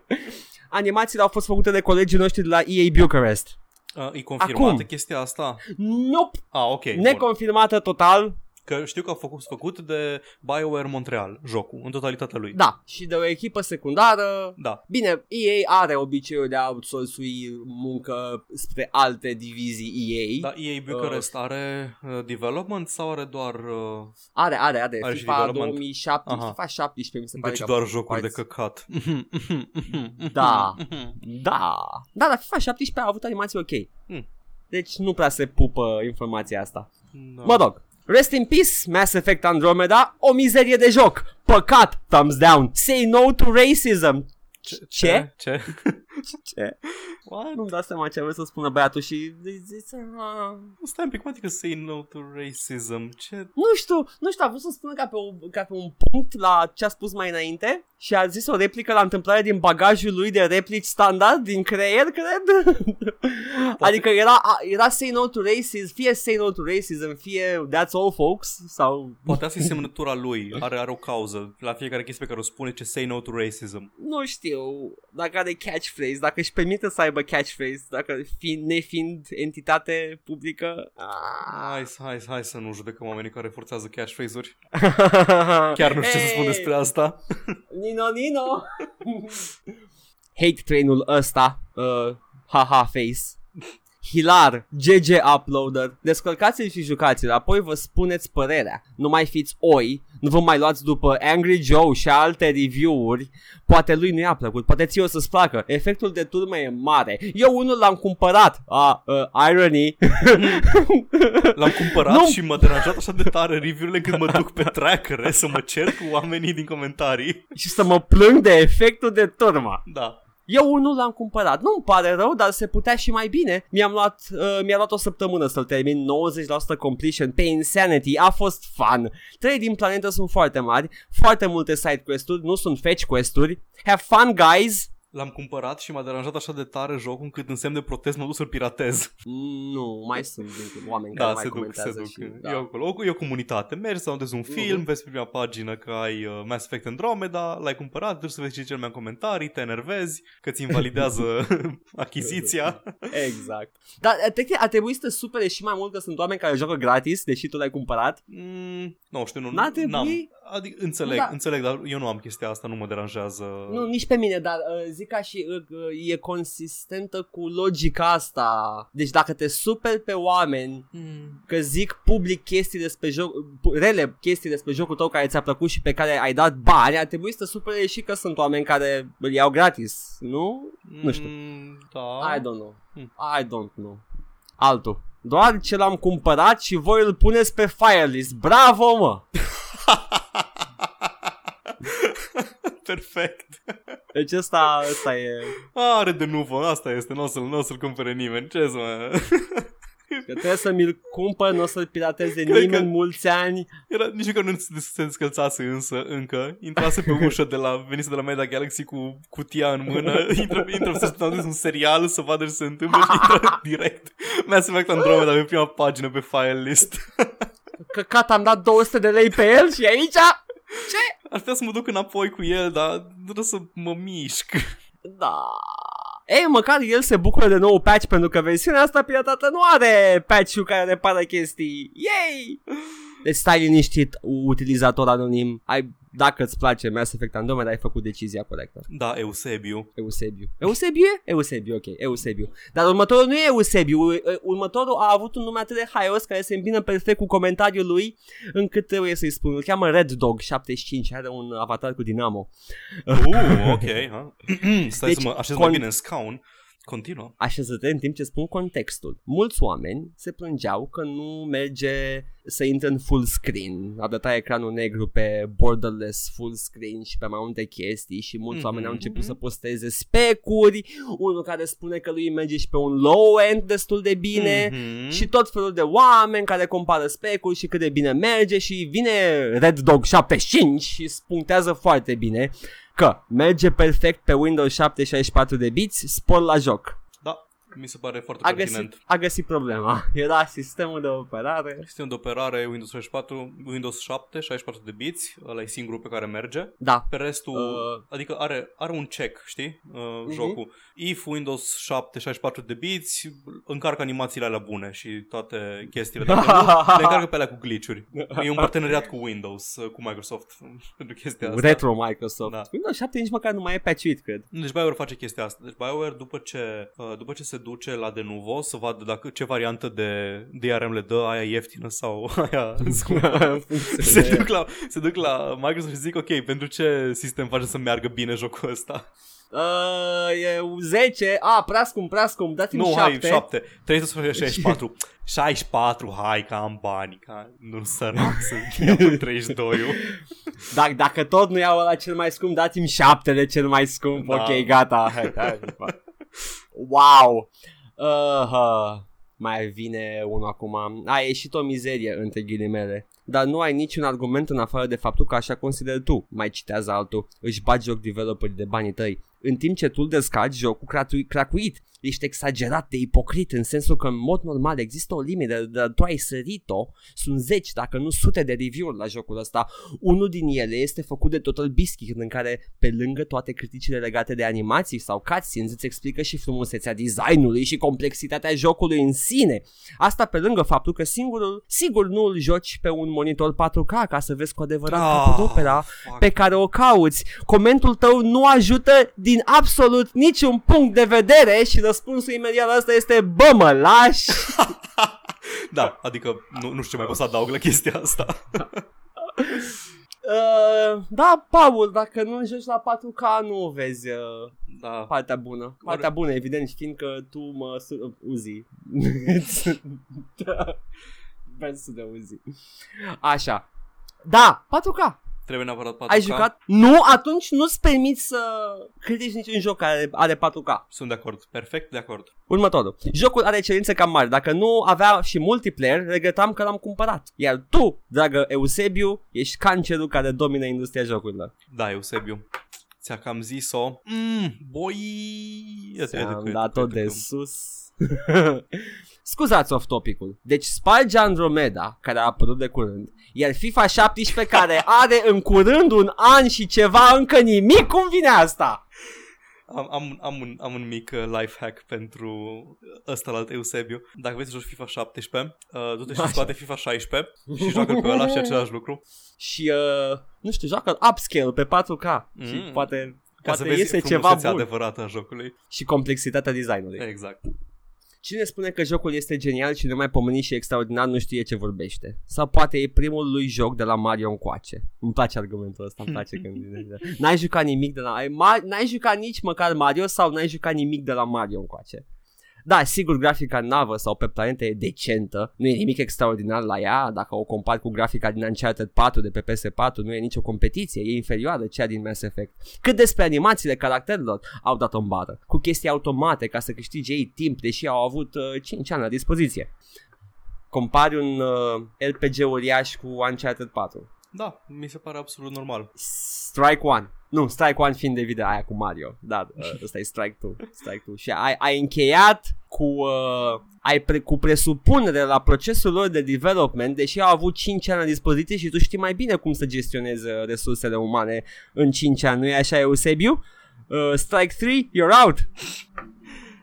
*laughs* Animațiile au fost făcute de colegii noștri de la EA Bucharest. Uh, e confirmată Acum. chestia asta? Nope! Ah, ok. bun. Neconfirmată total, Că știu că a fost făcut de BioWare Montreal, jocul, în totalitatea lui. da, și de o echipă secundară. Da. Bine, EA are obiceiul de a outsourcui muncă spre alte divizii EA. Da, EA Bucharest are uh, development sau are doar... Uh, Are, are, are. Are și FIFA development. 2017, Aha. FIFA 17 mi se pare deci că a doar făcut jocuri de parți. căcat. *laughs* Da. Da. Da, la FIFA 17 a avut animații ok. Hmm. Deci nu prea se pupă informația asta. Da. Mă rog. Rest in peace, Mass Effect Andromeda, o mizerie de joc. Păcat, thumbs down. Say no to racism. Ce? Ce? Ce? *laughs* Ce? What? Nu-mi dau seama ce vreau să spună băiatul și... ah. Stai un pic, mă, adică say no to racism. Ce? Nu știu, nu știu, a vrut să spună ca pe, o, ca pe un punct la ce a spus mai înainte și a zis o replică la întâmplare din bagajul lui de replici standard din creier, cred. *laughs* adică era, a- era say no to racism, fie say no to racism, fie that's all folks, sau Poate asta e semnătura lui. Are, are o cauză. La fiecare chestie pe care o spune ce say no to racism. nu știu dacă are catchphrase, dacă își permite să aibă catchphrase, dacă fiind, nefiind entitate publică. Ah. Hai, să- hai, să- hai să nu judecăm oamenii care forțează catchphrase-uri. *laughs* Chiar nu știu ce să spun Hey! despre asta. *laughs* Nino, Nino! Hate trainul ăsta, uh, haha face. Hilar, GG Uploader Descărcați-l și jucați-l Apoi vă spuneți părerea. Nu mai fiți oi Nu vă mai luați după Angry Joe și alte review-uri. Poate lui nu i-a plăcut Poate ție o să-ți placă. Efectul de turmă e mare. Eu unul l-am cumpărat. A, uh, irony. *laughs* L-am cumpărat Nu. și m-a deranjat așa de tare review-urile când mă duc pe trackere să mă cer cu oamenii din comentarii. Și să mă plâng de efectul de turmă. Da. Eu unul l-am cumpărat. Nu-mi pare rău, dar se putea și mai bine. Mi-am luat, uh, mi-a luat o săptămână să-l termin, 90% completion pe Insanity. A fost fun. Trei din planetă sunt foarte mari, foarte multe side quest-uri, nu sunt fetch quest-uri. Have fun, guys! L-am cumpărat și m-a deranjat așa de tare jocul încât în semn de protest m-am dus să-l piratez. Mm, Nu, mai sunt din- oameni care Da, mai se duc, se comentează duc. și... E Da. acolo. O, e o comunitate. Mergi să un film, Mhm. vezi pe prima pagină că ai uh, Mass Effect Andromeda, l-ai cumpărat, duci să vezi ce cel mai în comentarii, te enervezi, că ți invalidează *laughs* achiziția. Exact. Dar uh, te a trebuit să te supere și mai mult că sunt oameni care joacă gratis, deși tu l-ai cumpărat. Mm, nu știu, nu, N-ar trebui? n-am. Adică, înțeleg, Da. înțeleg, dar eu nu am chestia asta, nu mă deranjează. Nu, nici pe mine, dar uh, zic ca și uh, uh, e consistentă cu logica asta. Deci dacă te superi pe oameni Mm. că zic public chestii despre joc, pu- rele chestii despre jocul tău care ți-a plăcut și pe care ai dat bani, ar trebui să te supere și că sunt oameni care îl iau gratis, nu? Nu știu. Mm, Da. I don't know. Hmm. I don't know. Altul. Doar ce l-am cumpărat și voi îl puneți pe firelist. Bravo, mă! *laughs* Perfect. *laughs* Deci ăsta, ăsta e... Are de nu asta este, nu o să-l, n-o să-l cumpere nimeni. Ce să mă... *laughs* Că trebuie să mi-l cumpăr, nu o să-l pirateze Cred nimeni că- mulți ani. Era, nici măcar nu se- se descălțase însă, încă. Intrase pe *laughs* ușă de la, venise de la Media Galaxy cu cutia în mână. Intră, intră să spună un serial să vadă ce se întâmplă și intră direct. Mass Effect Andromeda pe prima pagină pe file list. Căcat, am dat 200 de lei pe el și aici... Ar putea să mă duc înapoi cu el, dar trebuie să mă mișc. Da. Ei, măcar el se bucură de nou patch pentru că versiunea asta piratată nu are patch-ul care repară chestii. Yay! Deci stai liniștit, utilizator anonim. Ai, dacă îți place Mass Effect Andromeda, ai făcut decizia corectă. Da, Eusebiu. Eusebiu. Eusebiu e? Eusebiu, ok, Eusebiu. Dar următorul nu e Eusebiu, u- următorul a avut un nume atât de haios care se îmbină perfect cu comentariul lui, încât trebuie să-i spun. Îl cheamă Red Dog 75, are un avatar cu Dinamo. Uh, ok. Ha? *clears throat* Stai Deci, să mă așez con- mai bine în scaun. Continuă. Așeză-te în timp ce spun contextul. Mulți oameni se plângeau că nu merge să intre în full screen. Arăta ecranul negru pe borderless full screen și pe mai multe chestii și mulți mm-hmm. oameni au început să posteze specuri, unul care spune că lui merge și pe un low end destul de bine mm-hmm. și tot felul de oameni care compară specuri și cât de bine merge și vine Red Dog 75 și punctează foarte bine că merge perfect pe Windows 7 64 de biți, spor la joc. Mi se pare foarte a pertinent. Găsit, a găsit problema. *laughs* Era sistemul de operare. Sistemul de operare Windows 64, Windows 7, 64 de biți, ăla e singurul pe care merge. Da. Pe restul, uh... adică are, are un check, știi, uh, uh-huh. jocul. If Windows 7, 64 de biți, încarcă animațiile alea bune și toate chestiile. Dacă nu, *laughs* le încarcă pe alea cu glitch-uri. E un parteneriat cu Windows, uh, cu Microsoft *laughs* pentru chestia asta. Retro Microsoft. Da. Windows 7 nici măcar nu mai e patchuit, cred. Deci BioWare face chestia asta. Deci BioWare după ce, uh, după ce se duce la de nuvo să vadă dacă ce variantă de DRM le dă, aia ieftină sau *laughs* aia *laughs* scumpă. se, duc la, se duc la Microsoft și zic, ok, pentru ce sistem face să meargă bine jocul ăsta? Uh, e 10, a, prea scump, prea scump, dați-mi nu, 7. hai, 7, 364, 64, hai că am bani, ca nu sărac să iau 32 *laughs* dacă, dacă tot nu iau la cel mai scump, dați-mi 7 de cel mai scump, da. ok, gata. Hai, hai, wow! Uh, mai vine unul acum. A ieșit o mizerie, între ghilimele. Dar nu ai niciun argument în afară de faptul că așa consideri tu. Mai citează altul. Își bagi joc developerii de banii tăi. În timp ce tu descarci jocul cracuit ești exagerat de ipocrit în sensul că în mod normal există o limită, dar tu ai sărit-o, sunt zeci, dacă nu sute de review-uri la jocul ăsta. Unul din ele este făcut de Total Biscuit, în care pe lângă toate criticile legate de animații sau cutscenes îți explică și frumusețea designului și complexitatea jocului în sine. Asta pe lângă faptul că singurul, sigur nu îl joci pe un monitor 4K ca să vezi cu adevărat oh, opera pe care o cauți. Comentul tău nu ajută din absolut niciun punct de vedere și răspunsul imediat la asta este Bă, mă lași? *laughs* da, adică nu, nu știu ce mai pot să adaug la chestia asta. *laughs* Uh, da, Paul, dacă nu joci la 4K nu vezi uh, da. partea bună. Partea Oare... bună, evident, fiindcă tu mă uh, uzi. *laughs* Versul de uzi. Așa. Da, 4K. Trebuie neapărat 4K. Ai jucat? Nu, atunci nu-ți permiți să critici niciun joc care are 4K. Sunt de acord, perfect de acord. Următorul. Jocul are cerințe cam mari. Dacă nu avea și multiplayer, regretam că l-am cumpărat. Iar tu, dragă Eusebiu, ești cancerul care domină industria jocurilor. Da, Eusebiu. Ți-a cam zis-o. Mm, boi... Ți-am dat-o de sus. *laughs* Scuzați off topicul. Deci sparge Andromeda, care a apărut de curând, iar FIFA 17 care are în curând un an și ceva încă nimic, cum vine asta? Am, am, am, un, am un mic uh, life hack pentru ăsta la Eusebiu. Dacă vrei să joci FIFA 17, uh, du-te și scoate FIFA 16 și joacă pe ăla și același lucru. Și, uh, nu știu, joacă upscale pe 4K mm. și poate ca poate să vezi iese ceva bun. adevărată a jocului. Și complexitatea designului. Exact. Cine spune că jocul este genial și numai pomenit și extraordinar nu știe ce vorbește. Sau poate e primul lui joc de la Mario încoace. Îmi place argumentul ăsta, îmi place când N-ai jucat nimic de la... N-ai jucat nici măcar Mario sau n-ai jucat nimic de la Mario încoace. Da, sigur, grafica navă sau pe planetă e decentă, nu e nimic extraordinar la ea, dacă o compari cu grafica din Uncharted 4 de pe PS4, nu e nicio competiție, e inferioară cea din Mass Effect. Cât despre animațiile caracterelor, au dat o bară, cu chestii automate ca să câștige ei timp, deși au avut uh, 5 ani la dispoziție. Compari un uh, RPG uriaș cu Uncharted 4. Da, mi se pare absolut normal. Strike One. Nu, Strike One fiind de video aia cu Mario. Da, uh, ăsta e Strike 2. Strike 2. Și ai, ai încheiat cu, uh, ai pre, cu presupunere la procesul lor de development, deși au avut 5 ani la dispoziție și tu știi mai bine cum să gestionezi uh, resursele umane în 5 ani. Nu e așa, Eusebiu? Uh, strike 3, you're out!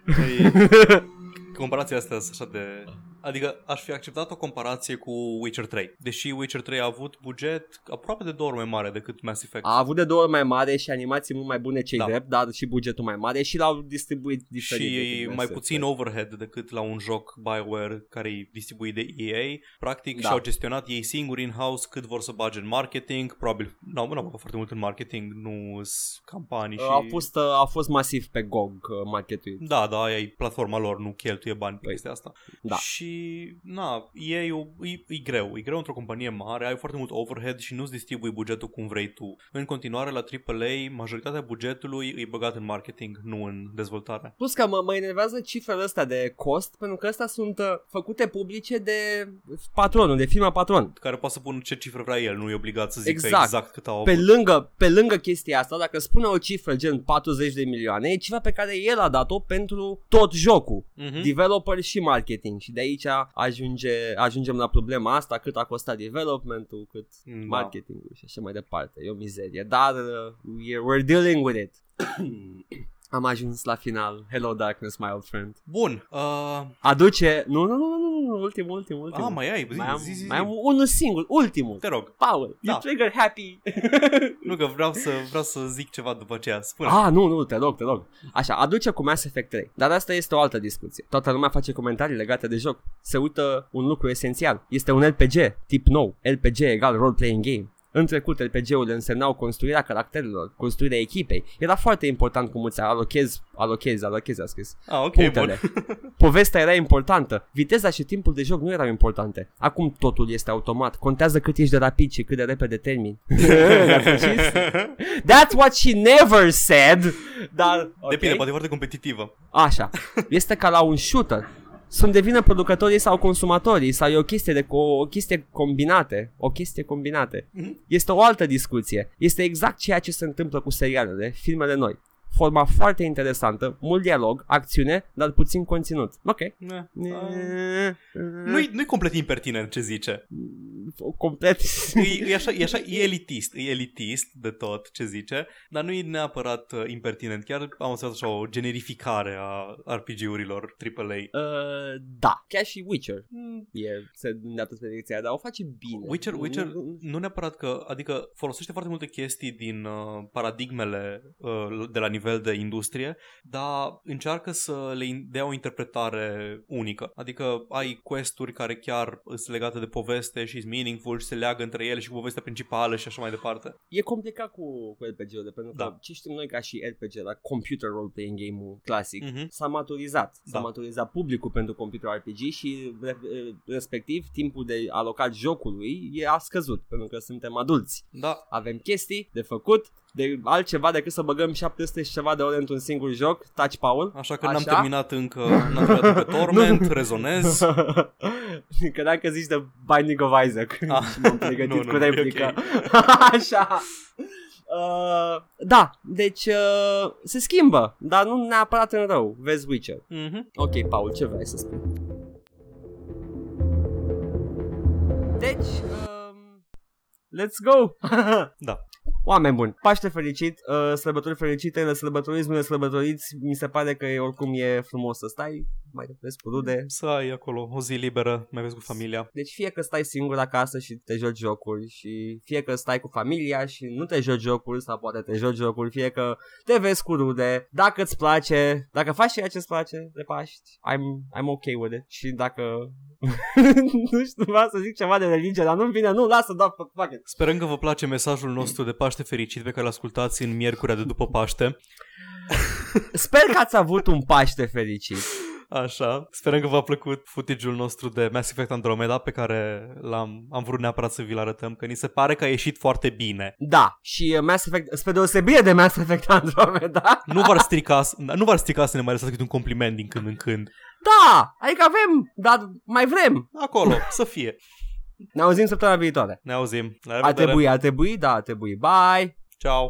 Păi, *laughs* comparația asta așa de Adică aș fi acceptat o comparație cu Witcher 3. Deși Witcher 3 a avut buget aproape de două ori mai mare decât Mass Effect. A avut de două ori mai mare și animații mult mai bune cei Da. drept, dar și bugetul mai mare și l-au distribuit diferit. și decât Mass mai Effect. puțin overhead decât la un joc BioWare care e distribuit de EA. Practic Da. și-au gestionat ei singuri in-house cât vor să bage în marketing. Probabil, nu, nu au băgat foarte mult în marketing, nu sunt campanii și... A fost, uh, a fost masiv pe GOG uh, marketul. Da, da, aia e platforma lor, nu cheltuie bani pe Păi, chestia asta. da. Și, na, e, e, e greu. E greu într-o companie mare, ai foarte mult overhead și nu-ți distribui bugetul cum vrei tu. În continuare, la AAA, majoritatea bugetului e băgat în marketing, nu în dezvoltare. Plus că mă, mă enervează cifrele astea de cost, pentru că astea sunt uh, făcute publice de patronul, de firma patron. Care poate să pună ce cifră vrea el, nu e obligat să zică Exact. exact, cât au Pe avut. lângă, pe lângă chestia asta, dacă spune o cifră gen 40 de milioane, e cifra pe care el a dat-o pentru tot jocul. Mhm. Developer și marketing și de aici ajunge, ajungem la problema asta, cât a costat developmentul, cât Da. marketingul și așa mai departe. E o mizerie, dar uh, we're, we're dealing with it. *coughs* Am ajuns la final. Hello darkness, my old friend. Bun. Uh, Aduce... Nu, nu, nu, nu, nu, ultimul, ultimul, ultimul. ah, mai ai, zi, mai am, zi, zi, zi. mai am unul singur, ultimul. Te rog. Paul, Da. you trigger happy. *laughs* Nu că vreau să, vreau să zic ceva după aceea. Spune. Ah, nu, nu, te rog, te rog. Așa, aduce cu Mass Effect 3. Dar asta este o altă discuție. Toată lumea face comentarii legate de joc. Se uită un lucru esențial. Este un RPG, tip nou. RPG egal role-playing game. În trecut, RPG-urile însemnau construirea caracterelor, construirea echipei. Era foarte important cum îți alochezi, alochezi, alochezi, a scris. Ah, ok, Punctele. bun. Povestea era importantă. Viteza și timpul de joc nu erau importante. Acum totul este automat. Contează cât ești de rapid și cât de repede termini. *laughs* That's what she never said. Dar, ok. Depinde, poate e foarte competitivă. Așa. Este ca la un shooter. Sunt de vină producătorii sau consumatorii sau e o chestie de co- o chestie combinate, o chestie combinate. Mhm. Este o altă discuție. Este exact ceea ce se întâmplă cu serialele, filmele noi. Forma foarte interesantă, mult dialog, acțiune, dar puțin conținut. Ok. Ne, ah. Nu Nu-i, nu-i complet impertinent ce zice. complet. E, e, așa, e așa, e elitist, e elitist de tot ce zice, dar nu e neapărat uh, impertinent. Chiar am observat așa o generificare a RPG-urilor AAA. Uh, da, chiar și Witcher Mm, e se îndreaptă spre direcția aia, dar o face bine. Witcher, Nu- Witcher nu- nu neapărat că, adică folosește foarte multe chestii din uh, paradigmele uh, de la nivel de industrie, dar încearcă să le in- dea o interpretare unică. Adică ai quest-uri care chiar sunt legate de poveste și sunt meaningful și se leagă între ele și cu povestea principală și așa mai departe. E complicat cu, cu RPG-urile, pentru că Da. ce știm noi ca și RPG, la computer role-playing game-ul clasic, Mhm. s-a maturizat. S-a Da. maturizat publicul pentru computer RPG și re- respectiv timpul de alocat jocului e a scăzut, pentru că suntem adulți. Da, Avem chestii de făcut, de altceva decât să băgăm 700 și ceva de ore într-un singur joc, touch Paul. așa că Așa? n-am terminat încă, n-am terminat pe *laughs* Torment, rezonez. Credeam *laughs* că zici de Binding of Isaac Ah. și *laughs* m-am pregătit Nu, cu nu, e replica. Așa. Uh, da, deci uh, se schimbă, dar nu neapărat în rău. Vezi Witcher. Mhm. Ok, Paul, ce vrei să spui? Deci, um, let's go! Da. Oameni buni, Paște fericit, uh, sărbători fericite, le sărbătoriți, nu le sărbătoriți, mi se pare că e, oricum e frumos să stai, mai vezi cu rude. Să ai acolo o zi liberă, mai vezi cu familia. Deci fie că stai singur acasă și te joci jocuri și fie că stai cu familia și nu te joci jocuri sau poate te joci jocuri, fie că te vezi cu rude, dacă îți place, dacă faci ceea ce îți place de Paști, I'm, I'm ok with it și dacă *laughs* nu știu, vreau să zic ceva de religie, dar nu-mi vine, nu, lasă, da, fuck it. Sperăm că vă place mesajul nostru de Paște fericit pe care îl ascultați în miercurea de după Paște. Sper că ați avut un Paște fericit. Așa. Sperăm că v-a plăcut footage-ul nostru de Mass Effect Andromeda pe care l-am am vrut neapărat să vi-l arătăm, că ni se pare că a ieșit foarte bine. Da, și uh, Mass Effect, spre deosebire de Mass Effect Andromeda, Nu v-ar strica, nu v-ar strica să ne mai lăsați câte un compliment din când în când. da, adică avem, dar mai vrem. Acolo, să fie. Ne auzim săptămâna viitoare. Ne auzim. La Ar revedere. trebui, ar trebui, da, ar trebui. Bye! Ciao.